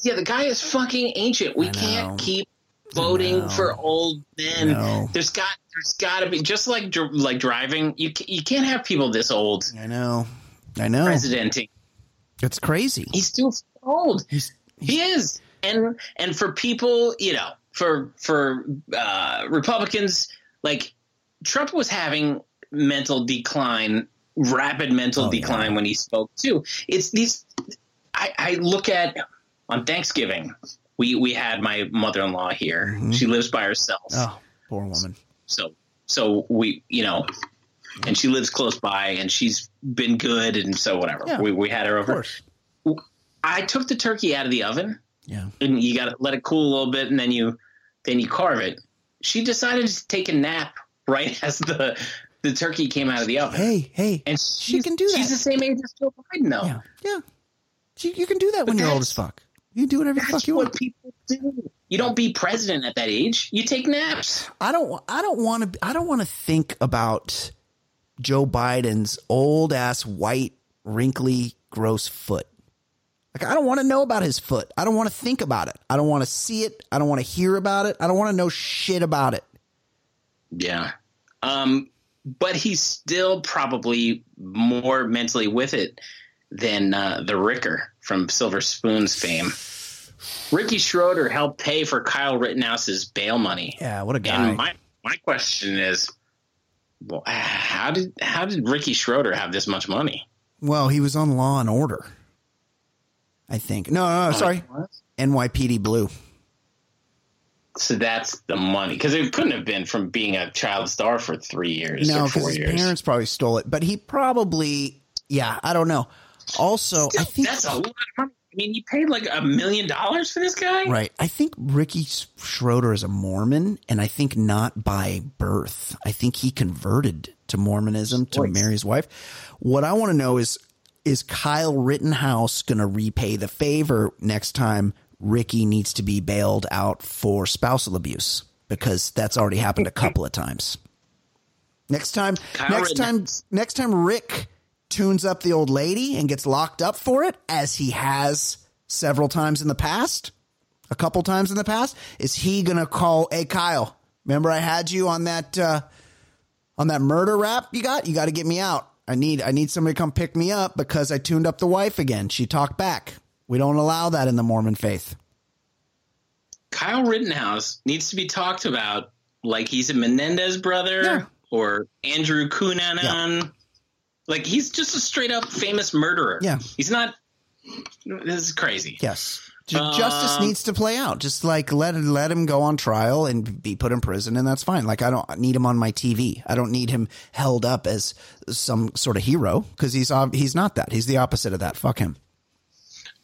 Yeah, the guy is fucking ancient. We can't keep voting know. for old men. know. There's got there's got to be just like dr- like driving. You ca- you can't have people this old I know. I know. presidenting. It's crazy. He's too old. He's, He is, and and for people, you know, for for uh, Republicans, like Trump was having mental decline, rapid mental Oh, yeah. decline when he spoke too. It's these. I, I look at on Thanksgiving. We we had my mother in law here. She lives by herself. Mm-hmm. oh, poor woman. So so we you know, and she lives close by, and she's been good, and so whatever. Yeah. we we had her Of over. course. I took the turkey out of the oven Yeah. and you got to let it cool a little bit and then you then you carve it she decided to take a nap right as the the turkey came out of the oven Hey, hey. and she can do that. she's the same age as joe biden though Yeah. Yeah. You, you can do that when you're old as fuck. You do whatever the fuck you what want. people do you don't be president at that age you take naps I don't. I don't want to. I don't want to think about Joe Biden's old ass white wrinkly gross foot. Like I don't want to know about his foot. I don't want to think about it. I don't want to see it. I don't want to hear about it. I don't want to know shit about it. yeah um but he's still probably more mentally with it than uh, the ricker from silver spoons fame ricky schroeder helped pay for kyle rittenhouse's bail money Yeah, what a guy. And my my question is, well, how did how did Ricky Schroeder have this much money? well, he was on Law and Order. I think. No, no, no oh, sorry. NYPD Blue. So that's the money because it couldn't have been from being a child star for three years No, or because his years. parents probably stole it, but he probably. Yeah, I don't know. Also, I think that's a lot of money. I mean, you paid like a million dollars for this guy, Right. I think Ricky Schroeder is a Mormon, and I think not by birth. I think he converted to Mormonism to Choice. marry his wife. What I want to know is is Kyle Rittenhouse going to repay the favor next time Ricky needs to be bailed out for spousal abuse? Because that's already happened a couple of times. Next time, Kyle next time, next time Rick tunes up the old lady and gets locked up for it, as he has several times in the past, a couple times in the past, is he gonna call? Hey, Kyle, remember I had you on that uh, on that murder rap you got? You got to get me out. I need I need somebody to come pick me up because I tuned up the wife again. She talked back. We don't allow that in the Mormon faith. Kyle Rittenhouse needs to be talked about like he's a Menendez brother Yeah. or Andrew Cunanan. Like he's just a straight up famous murderer. Yeah. he's not. This is crazy. Yes. Ju- Um, Justice needs to play out. Just like let let him go on trial and be put in prison, and that's fine. Like I don't need him on my TV. I don't need him held up as some sort of hero because he's he's not that. He's the opposite of that. Fuck him.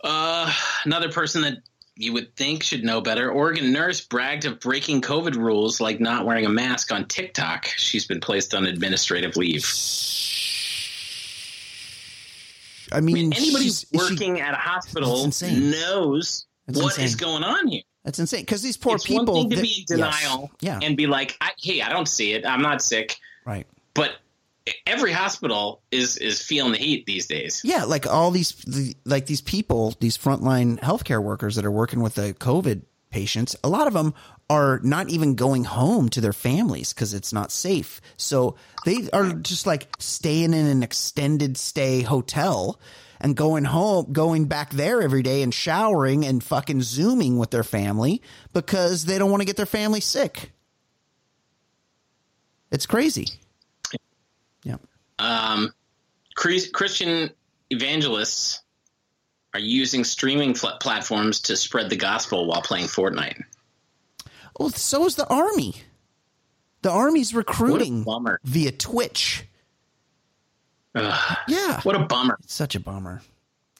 Uh, another person that you would think should know better. Oregon nurse bragged of breaking COVID rules like not wearing a mask on TikTok. She's been placed on administrative leave. I mean, I mean, anybody is she- working at a hospital knows That's what is insane. going on here. that's insane because these poor it's people. one thing to that- be in denial Yes. Yeah. and be like, I, "Hey, I don't see it. I'm not sick." right. But every hospital is is feeling the heat these days. Yeah, like all these, the, like these people, these frontline healthcare workers that are working with the COVID patients, a lot of them are not even going home to their families because it's not safe. So they are just like staying in an extended stay hotel and going home, going back there every day and showering and fucking zooming with their family because they don't want to get their family sick. It's crazy. Yeah. Um, Christian evangelists are using streaming fl- platforms to spread the gospel while playing Fortnite. Well, so is the army. The army's recruiting bummer. via Twitch. Ugh, Yeah. what a bummer. It's such a bummer.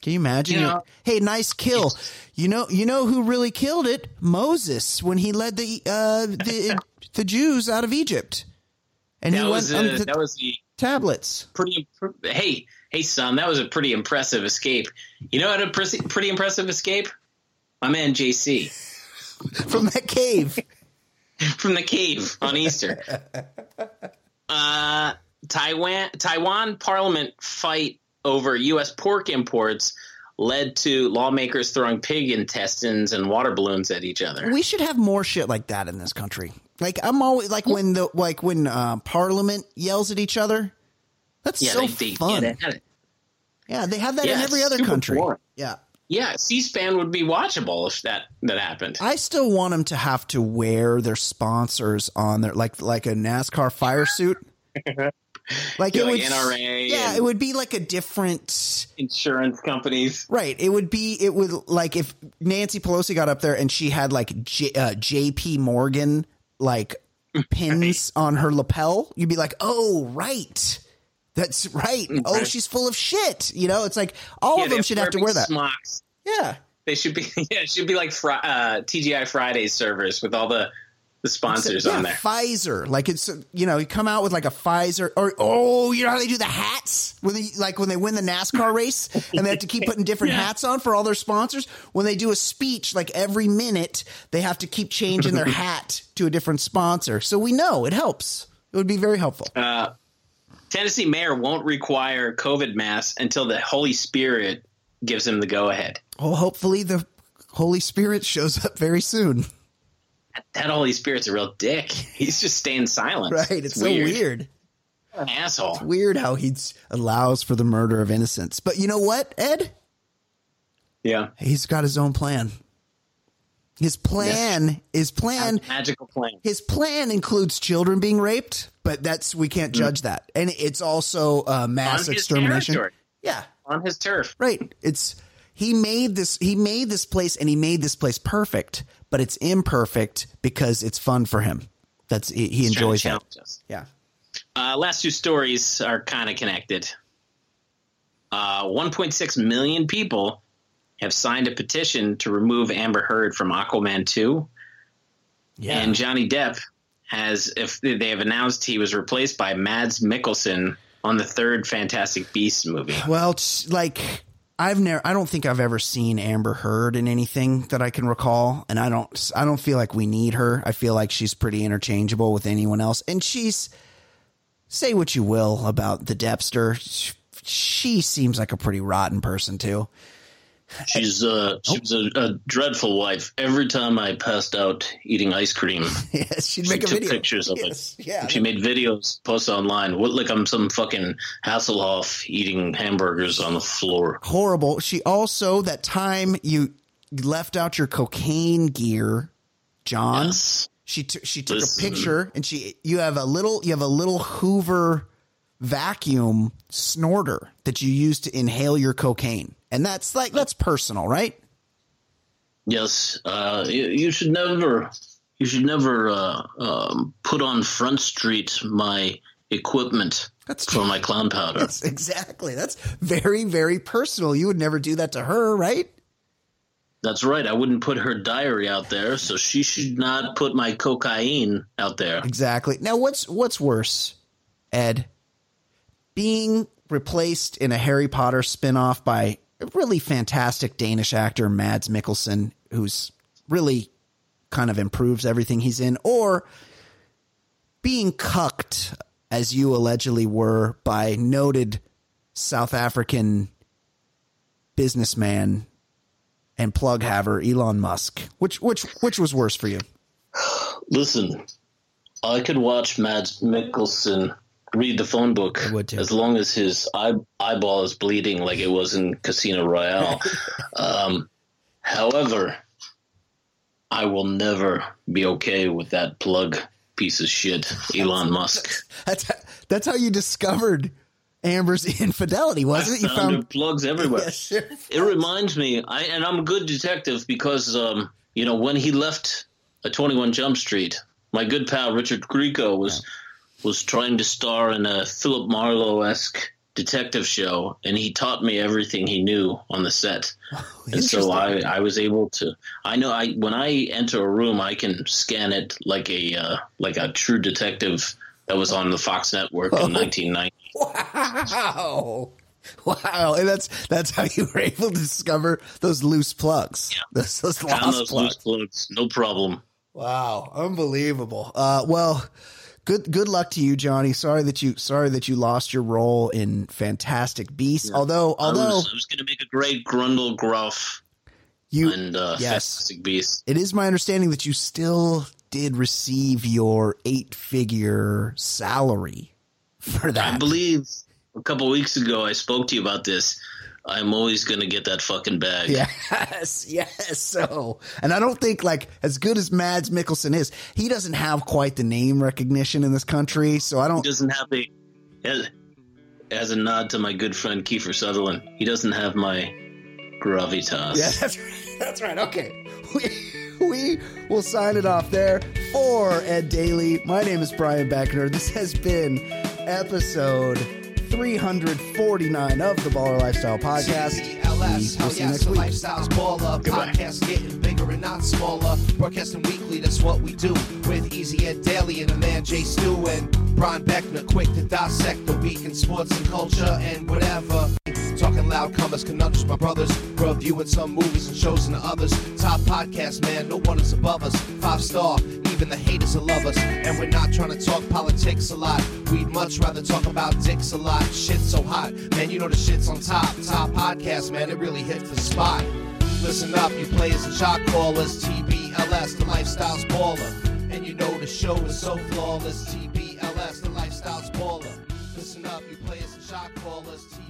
Can you imagine? You know- hey, nice kill. You know, you know who really killed it? Moses when he led the uh, the (laughs) the Jews out of Egypt, and That he was, went uh, the that was the tablets. pretty. Hey, hey, son, that was a pretty impressive escape. You know what a pretty impressive escape? My man JC (laughs) from that cave. (laughs) from the cave on Easter. (laughs) Uh, Taiwan Taiwan Parliament fight over U.S. pork imports led to lawmakers throwing pig intestines and water balloons at each other. We should have more shit like that in this country. Like I'm always like when the like when uh, Parliament yells at each other. That's yeah, so they, they fun. at it. Yeah, they have that in every other country. boring. Yeah. Yeah, C-SPAN would be watchable if that that happened. I still want them to have to wear their sponsors on their like like a NASCAR fire suit. (laughs) Like Yeah, it like would, NRA Yeah, it would be like a different. Insurance companies. Right. It would be. It would like if Nancy Pelosi got up there and she had like J, uh, J.P. Morgan like (laughs) pins on her lapel. You'd be like, oh right, that's right. (laughs) Oh, she's full of shit. You know, it's like all Yeah, of them should have to wear that. Smocks. Yeah. They should be. (laughs) Yeah, it should be like uh, TGI Fridays servers with all the the sponsors yeah, on there. Pfizer, like it's you know, you come out with like a Pfizer or oh, you know how they do the hats when they like when they win the NASCAR race and they have to keep putting different (laughs) hats on for all their sponsors. When they do a speech, like every minute, they have to keep changing their hat to a different sponsor. So we know it helps. It would be very helpful. Uh, Tennessee mayor won't require COVID masks until the Holy Spirit gives him the go ahead. Well, hopefully the Holy Spirit shows up very soon. That Holy Spirit's a real dick. (laughs) He's just staying silent. Right? It's, so weird. An asshole. Weird how he allows for the murder of innocents. But you know what, Ed? Yeah. He's got his own plan. His plan, his plan, Magical plan. his plan includes children being raped, but that's we can't judge that, and it's also uh, mass extermination. territory. Yeah, On his turf. right. It's he made this. He made this place, and he made this place perfect, but it's imperfect because it's fun for him. That's he, he He's trying to enjoys that. us. Yeah. Uh, last two stories are kind of connected. Uh, 1.6 million people have signed a petition to remove Amber Heard from Aquaman 2. Yeah. And Johnny Depp has, if they have announced he was replaced by Mads Mikkelsen on the third Fantastic Beasts movie. Well, it's like I've never I don't think I've ever seen Amber Heard in anything that I can recall and I don't I don't feel like we need her. I feel like she's pretty interchangeable with anyone else and she's say what you will about the Depster. She seems like a pretty rotten person too. She's uh, she was a, a dreadful wife. Every time I passed out eating ice cream, (laughs) Yes, she'd she make took video. pictures of Yes, it. Yeah. She made videos, post online. What like I'm some fucking Hasselhoff eating hamburgers on the floor. horrible. She also that time you left out your cocaine gear, John. Yes. She took she took Listen. a picture and she you have a little you have a little Hoover vacuum snorter that you use to inhale your cocaine. And that's like that's personal, right? Yes, uh, you, you should never, you should never uh, um, put on Front Street my equipment That's for my clown powder. That's exactly. That's very very personal. You would never do that to her, right? That's right. I wouldn't put her diary out there, so she should not put my cocaine out there. Exactly. Now what's what's worse, Ed? Being replaced in a Harry Potter spin-off by really fantastic Danish actor Mads Mikkelsen who's really kind of improves everything he's in or being cucked as you allegedly were by noted South African businessman and plug haver Elon Musk? Which which which was worse for you? Listen, I could watch Mads Mikkelsen read the phone book I would too. as long as his eye, eyeball is bleeding like it was in Casino Royale. (laughs) um, however, I will never be okay with that plug piece of shit, Elon Musk. (laughs) That's that's how you discovered Amber's (laughs) infidelity, wasn't it? You Found plugs everywhere. Yes, sure. It reminds me, I and I'm a good detective because um, you know when he left a 21 Jump Street, my good pal Richard Grieco was was trying to star in a Philip Marlowe esque detective show, and he taught me everything he knew on the set. (laughs) and so I, I was able to. I know I when I enter a room, I can scan it like a uh, like a true detective that was on the Fox network in (laughs) 1990. Wow. Wow. And that's that's how you were able to discover those loose plugs. Yeah. (laughs) Those, those those plugs. loose plugs, no problem. Wow. Unbelievable. Uh well good good luck to you, Johnny. Sorry that you sorry that you lost your role in Fantastic Beasts. Although I although I was going to make a great Grundle Gruff you and uh, yes. Fantastic Beast. it is my understanding that you still did receive your eight figure salary for that. I believe a couple weeks ago I spoke to you about this. I'm always going to get that fucking bag. (laughs) Yes, yes. So, and I don't think like as good as Mads Mikkelsen is, he doesn't have quite the name recognition in this country. So I don't. doesn't have a as, as a nod to my good friend Kiefer Sutherland. He doesn't have my gravitas. Yeah, (laughs) that's right. That's right. Okay, we we will sign it off there for Ed Daly. My name is Brian Beckner. This has been episode 349 of the Baller Lifestyle Podcast. We'll how see you next the week. lifestyle's baller. Podcast getting bigger and not smaller. Broadcasting weekly, that's what we do. With Easy Ed Daly and the man Jay Stu and Brian Beckner, quick to dissect the week in sports and culture and whatever. Talking loud comers, conundrums, my brothers. Reviewing some movies and shows and others. Top podcast, man, no one is above us. Five star, even the haters will love us. And we're not trying to talk politics a lot. We'd much rather talk about dicks a lot. Shit's so hot, man, you know the shit's on top. Top podcast, man, it really hits the spot. Listen up, you players and shot callers. TBLS, the lifestyle's baller. And you know the show is so flawless. TBLS, the lifestyle's baller. Listen up, you players and shot callers. TBLS,